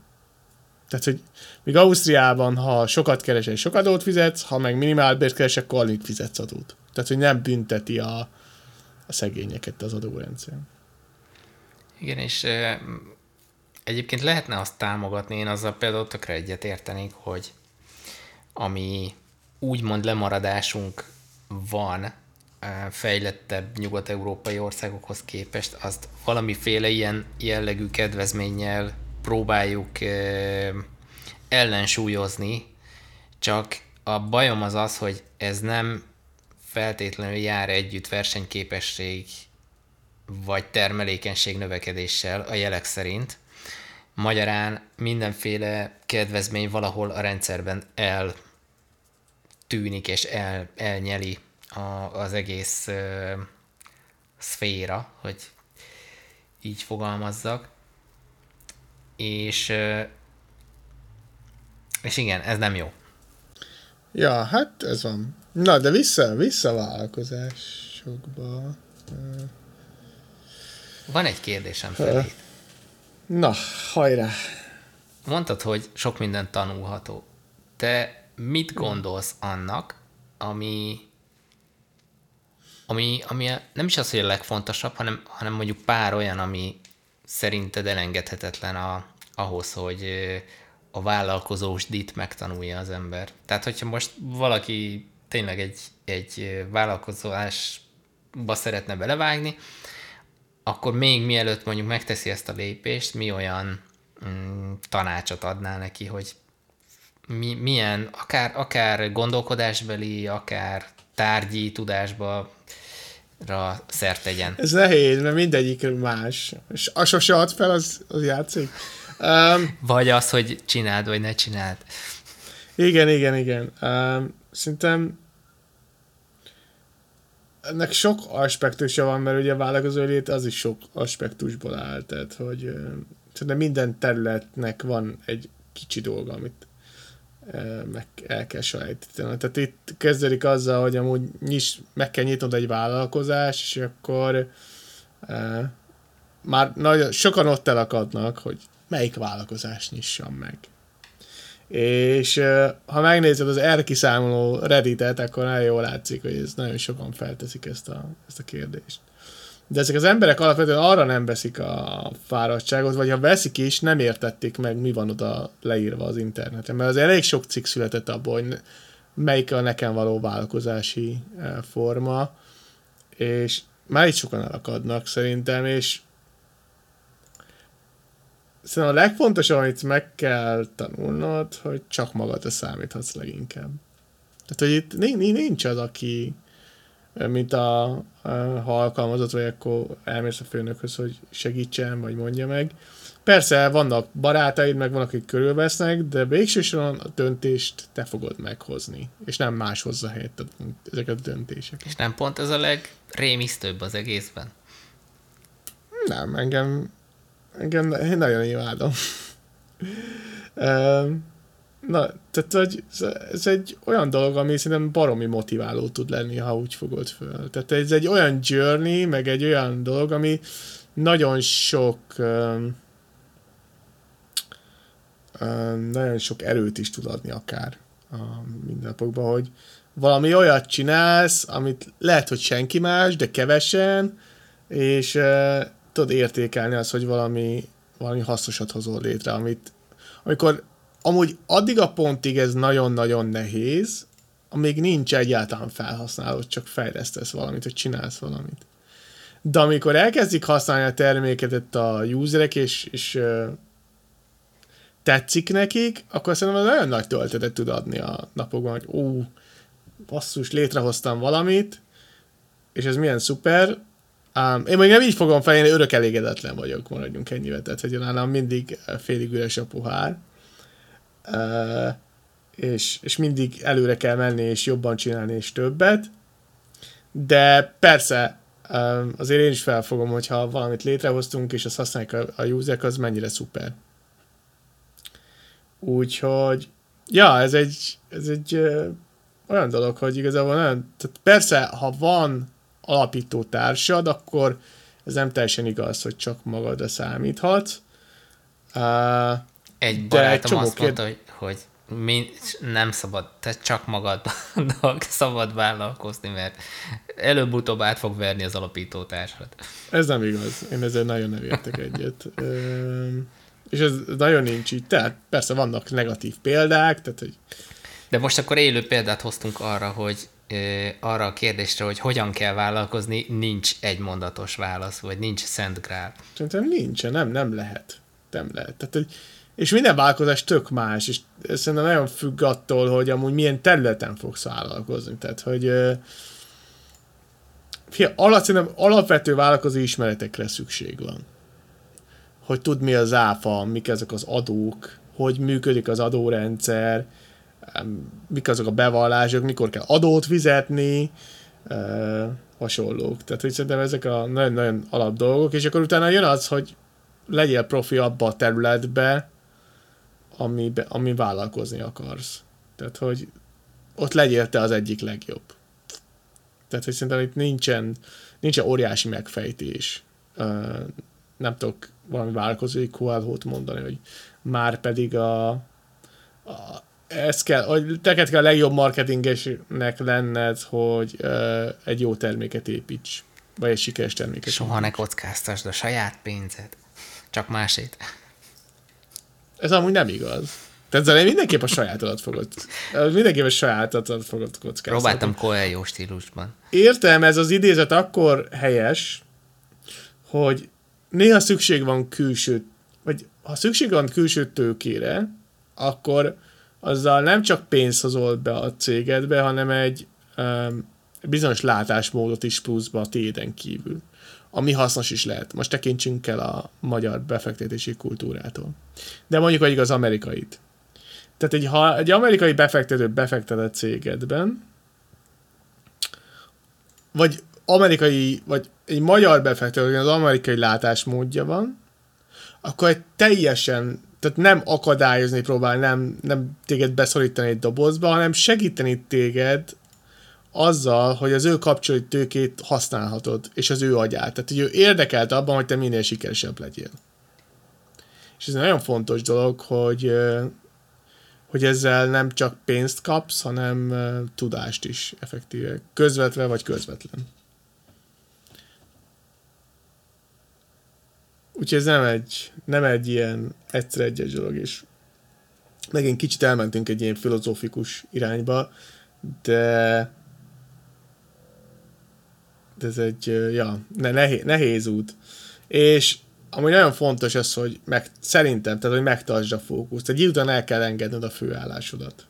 Tehát, hogy még Ausztriában, ha sokat keresel, sok adót fizetsz, ha meg minimálbért keresel, akkor alig fizetsz adót. Tehát, hogy nem bünteti a, a szegényeket az adórendszer. Igen, és e, egyébként lehetne azt támogatni, én azzal például tökre egyet értenék, hogy ami úgymond lemaradásunk van fejlettebb nyugat-európai országokhoz képest, azt valamiféle ilyen jellegű kedvezménnyel próbáljuk ellensúlyozni, csak a bajom az az, hogy ez nem feltétlenül jár együtt versenyképesség vagy termelékenység növekedéssel a jelek szerint. Magyarán mindenféle kedvezmény valahol a rendszerben eltűnik és el, elnyeli a, az egész ö, szféra, hogy így fogalmazzak. És, ö, és igen, ez nem jó. Ja, hát ez van. Na, de vissza, vissza vállalkozásokba. Van egy kérdésem felé. Na, hajrá! Mondtad, hogy sok minden tanulható. Te mit gondolsz annak, ami ami, ami nem is az, hogy a legfontosabb, hanem, hanem mondjuk pár olyan, ami szerinted elengedhetetlen a, ahhoz, hogy a vállalkozós dit megtanulja az ember. Tehát, hogyha most valaki tényleg egy, egy vállalkozásba szeretne belevágni, akkor még mielőtt mondjuk megteszi ezt a lépést, mi olyan mm, tanácsot adnál neki, hogy mi, milyen, akár, akár gondolkodásbeli, akár tárgyi tudásba ra szert tegyen. Ez nehéz, mert mindegyik más. És a sose ad fel, az, az játszik. Um, Vagy az, hogy csináld, vagy ne csináld. igen, igen, igen. Um, szerintem ennek sok aspektusa van, mert ugye a vállalkozó lét az is sok aspektusból áll, tehát hogy szerintem minden területnek van egy kicsi dolga, amit meg el kell sajátítani. Tehát itt kezdődik azzal, hogy amúgy nyis, meg kell nyitnod egy vállalkozás, és akkor uh, már nagyon, sokan ott elakadnak, hogy melyik vállalkozás nyissam meg. És ha megnézed az elkiszámoló Redditet, akkor nagyon jól látszik, hogy ez nagyon sokan felteszik ezt a, ezt a kérdést. De ezek az emberek alapvetően arra nem veszik a fáradtságot, vagy ha veszik is, nem értették meg, mi van oda leírva az interneten. Mert az elég sok cikk született abból, hogy melyik a nekem való vállalkozási forma, és már itt sokan elakadnak szerintem, és Szerintem a legfontosabb, amit meg kell tanulnod, hogy csak magadra számíthatsz leginkább. Tehát, hogy itt nincs az, aki mint a, a ha alkalmazott vagy, akkor elmész a főnökhöz, hogy segítsen, vagy mondja meg. Persze vannak barátaid, meg vannak, akik körülvesznek, de végsősorban a döntést te fogod meghozni, és nem más hozza helyett ezeket a döntéseket. És nem pont ez a legrémisztőbb az egészben? Nem, engem engem én nagyon imádom. Na, tehát hogy ez egy olyan dolog, ami szerintem baromi motiváló tud lenni, ha úgy fogod föl. Tehát ez egy olyan journey, meg egy olyan dolog, ami nagyon sok nagyon sok erőt is tud adni akár a mindennapokban, hogy valami olyat csinálsz, amit lehet, hogy senki más, de kevesen, és uh, tudod értékelni az, hogy valami, valami hasznosat hozol létre, amit amikor amúgy addig a pontig ez nagyon-nagyon nehéz, amíg nincs egyáltalán felhasználó, csak fejlesztesz valamit, hogy csinálsz valamit. De amikor elkezdik használni a terméketet a userek, és, és uh, tetszik nekik, akkor szerintem nagyon nagy töltetet tud adni a napokban, hogy ó, basszus, létrehoztam valamit, és ez milyen szuper, Um, én még nem így fogom fel, én örök elégedetlen vagyok, maradjunk ennyivel, tehát hogy nálam mindig félig üres a pohár. Uh, és, és mindig előre kell menni, és jobban csinálni, és többet. De persze, um, azért én is felfogom, hogyha valamit létrehoztunk, és azt használják a, a userek, az mennyire szuper. Úgyhogy, ja, ez egy, ez egy uh, olyan dolog, hogy igazából nem, tehát persze, ha van alapító társad, akkor ez nem teljesen igaz, hogy csak magadra számíthatsz. Uh, Egy barátom azt mondta, hogy, hogy mi, nem szabad, te csak magadnak <laughs> szabad vállalkozni, mert előbb-utóbb át fog verni az alapító társad. Ez nem igaz. Én ezzel nagyon nem értek egyet. és ez nagyon nincs így. Tehát persze vannak negatív példák, tehát hogy... De most akkor élő példát hoztunk arra, hogy arra a kérdésre, hogy hogyan kell vállalkozni, nincs egy mondatos válasz, vagy nincs szent grál. Szerintem nincsen, nem, nem lehet. Nem lehet. Tehát, hogy, és minden vállalkozás tök más, és szerintem nagyon függ attól, hogy amúgy milyen területen fogsz vállalkozni. Tehát, hogy fia, alap, alapvető vállalkozó ismeretekre szükség van. Hogy tud mi az áfa, mik ezek az adók, hogy működik az adórendszer, mik azok a bevallások, mikor kell adót fizetni, hasonlók. Tehát hogy szerintem ezek a nagyon-nagyon alap dolgok, és akkor utána jön az, hogy legyél profi abba a területbe, amibe, ami vállalkozni akarsz. Tehát, hogy ott legyél te az egyik legjobb. Tehát, hogy szerintem itt nincsen, nincsen óriási megfejtés. nem tudok valami vállalkozói koalhót mondani, hogy már pedig a, a ez kell, hogy teket kell a legjobb marketingesnek lenned, hogy uh, egy jó terméket építs. Vagy egy sikeres terméket. Soha ne kockáztasd a saját pénzed. Csak másét. Ez amúgy nem igaz. Tehát ezzel mindenképp a sajátodat fogod. Mindenképp a sajátodat fogod kockáztatni. Próbáltam Coelho stílusban. Értem, ez az idézet akkor helyes, hogy néha szükség van külső, vagy ha szükség van külső tőkére, akkor azzal nem csak pénzt hozol be a cégedbe, hanem egy um, bizonyos látásmódot is pluszba a téden kívül, ami hasznos is lehet. Most tekintsünk el a magyar befektetési kultúrától. De mondjuk hogy az amerikait. Tehát egy, ha egy amerikai befektető befektet a cégedben, vagy amerikai, vagy egy magyar befektető, az amerikai látásmódja van, akkor egy teljesen, tehát nem akadályozni próbál, nem, nem téged beszorítani egy dobozba, hanem segíteni téged azzal, hogy az ő kapcsolódó tőkét használhatod, és az ő agyát. Tehát, hogy ő érdekelt abban, hogy te minél sikeresebb legyél. És ez egy nagyon fontos dolog, hogy, hogy ezzel nem csak pénzt kapsz, hanem tudást is effektíve, közvetve vagy közvetlen. Úgyhogy ez nem egy, nem egy ilyen egyszer egyes dolog, és megint kicsit elmentünk egy ilyen filozófikus irányba, de de ez egy, ja, nehéz, nehéz út. És ami nagyon fontos az, hogy meg, szerintem, tehát, hogy megtartsd a fókuszt. Egy után el kell engedned a főállásodat.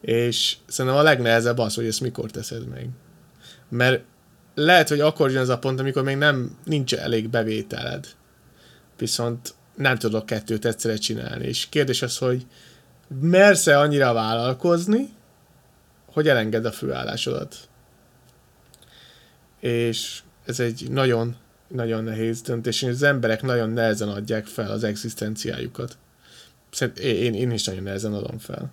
És szerintem a legnehezebb az, hogy ezt mikor teszed meg. Mert lehet, hogy akkor jön az a pont, amikor még nem nincs elég bevételed. Viszont nem tudok kettőt egyszerre csinálni. És kérdés az, hogy mersz-e annyira vállalkozni, hogy elenged a főállásodat. És ez egy nagyon nagyon nehéz döntés, és az emberek nagyon nehezen adják fel az egzisztenciájukat. Én, én is nagyon nehezen adom fel.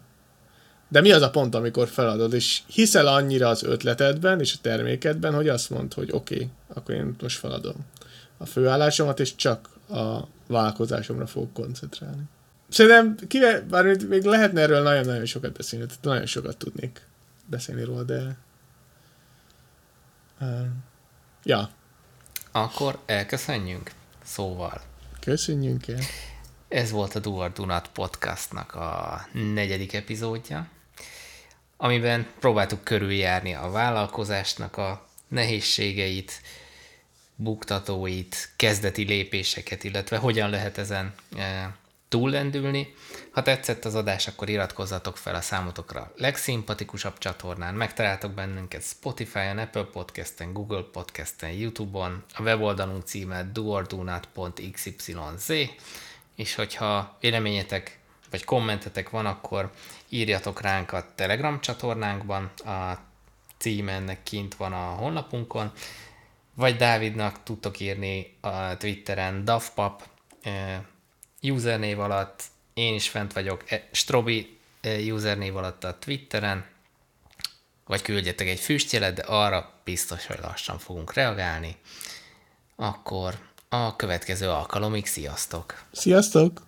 De mi az a pont, amikor feladod, és hiszel annyira az ötletedben és a termékedben, hogy azt mond, hogy oké, okay, akkor én most feladom a főállásomat, és csak a vállalkozásomra fogok koncentrálni. Szerintem, kivel, bár még lehetne erről nagyon-nagyon sokat beszélni, tehát nagyon sokat tudnék beszélni róla, de... Uh, ja, akkor elköszönjünk? Szóval. Köszönjünk el. Ez volt a Duar Dunat podcastnak a negyedik epizódja, amiben próbáltuk körüljárni a vállalkozásnak a nehézségeit, buktatóit, kezdeti lépéseket, illetve hogyan lehet ezen eh, túllendülni. Ha tetszett az adás, akkor iratkozzatok fel a számotokra legszimpatikusabb csatornán. Megtaláltok bennünket Spotify-on, Apple Podcast-en, Google Podcast-en, YouTube-on, a weboldalunk címe duordunat.xyz, és hogyha véleményetek vagy kommentetek van, akkor írjatok ránk a Telegram csatornánkban, a címe ennek kint van a honlapunkon, vagy Dávidnak tudtok írni a Twitteren dafpap, usernév alatt, én is fent vagyok, e, Strobi usernév alatt a Twitteren, vagy küldjetek egy füstjelet, de arra biztos, hogy lassan fogunk reagálni. Akkor a következő alkalomig sziasztok! Sziasztok!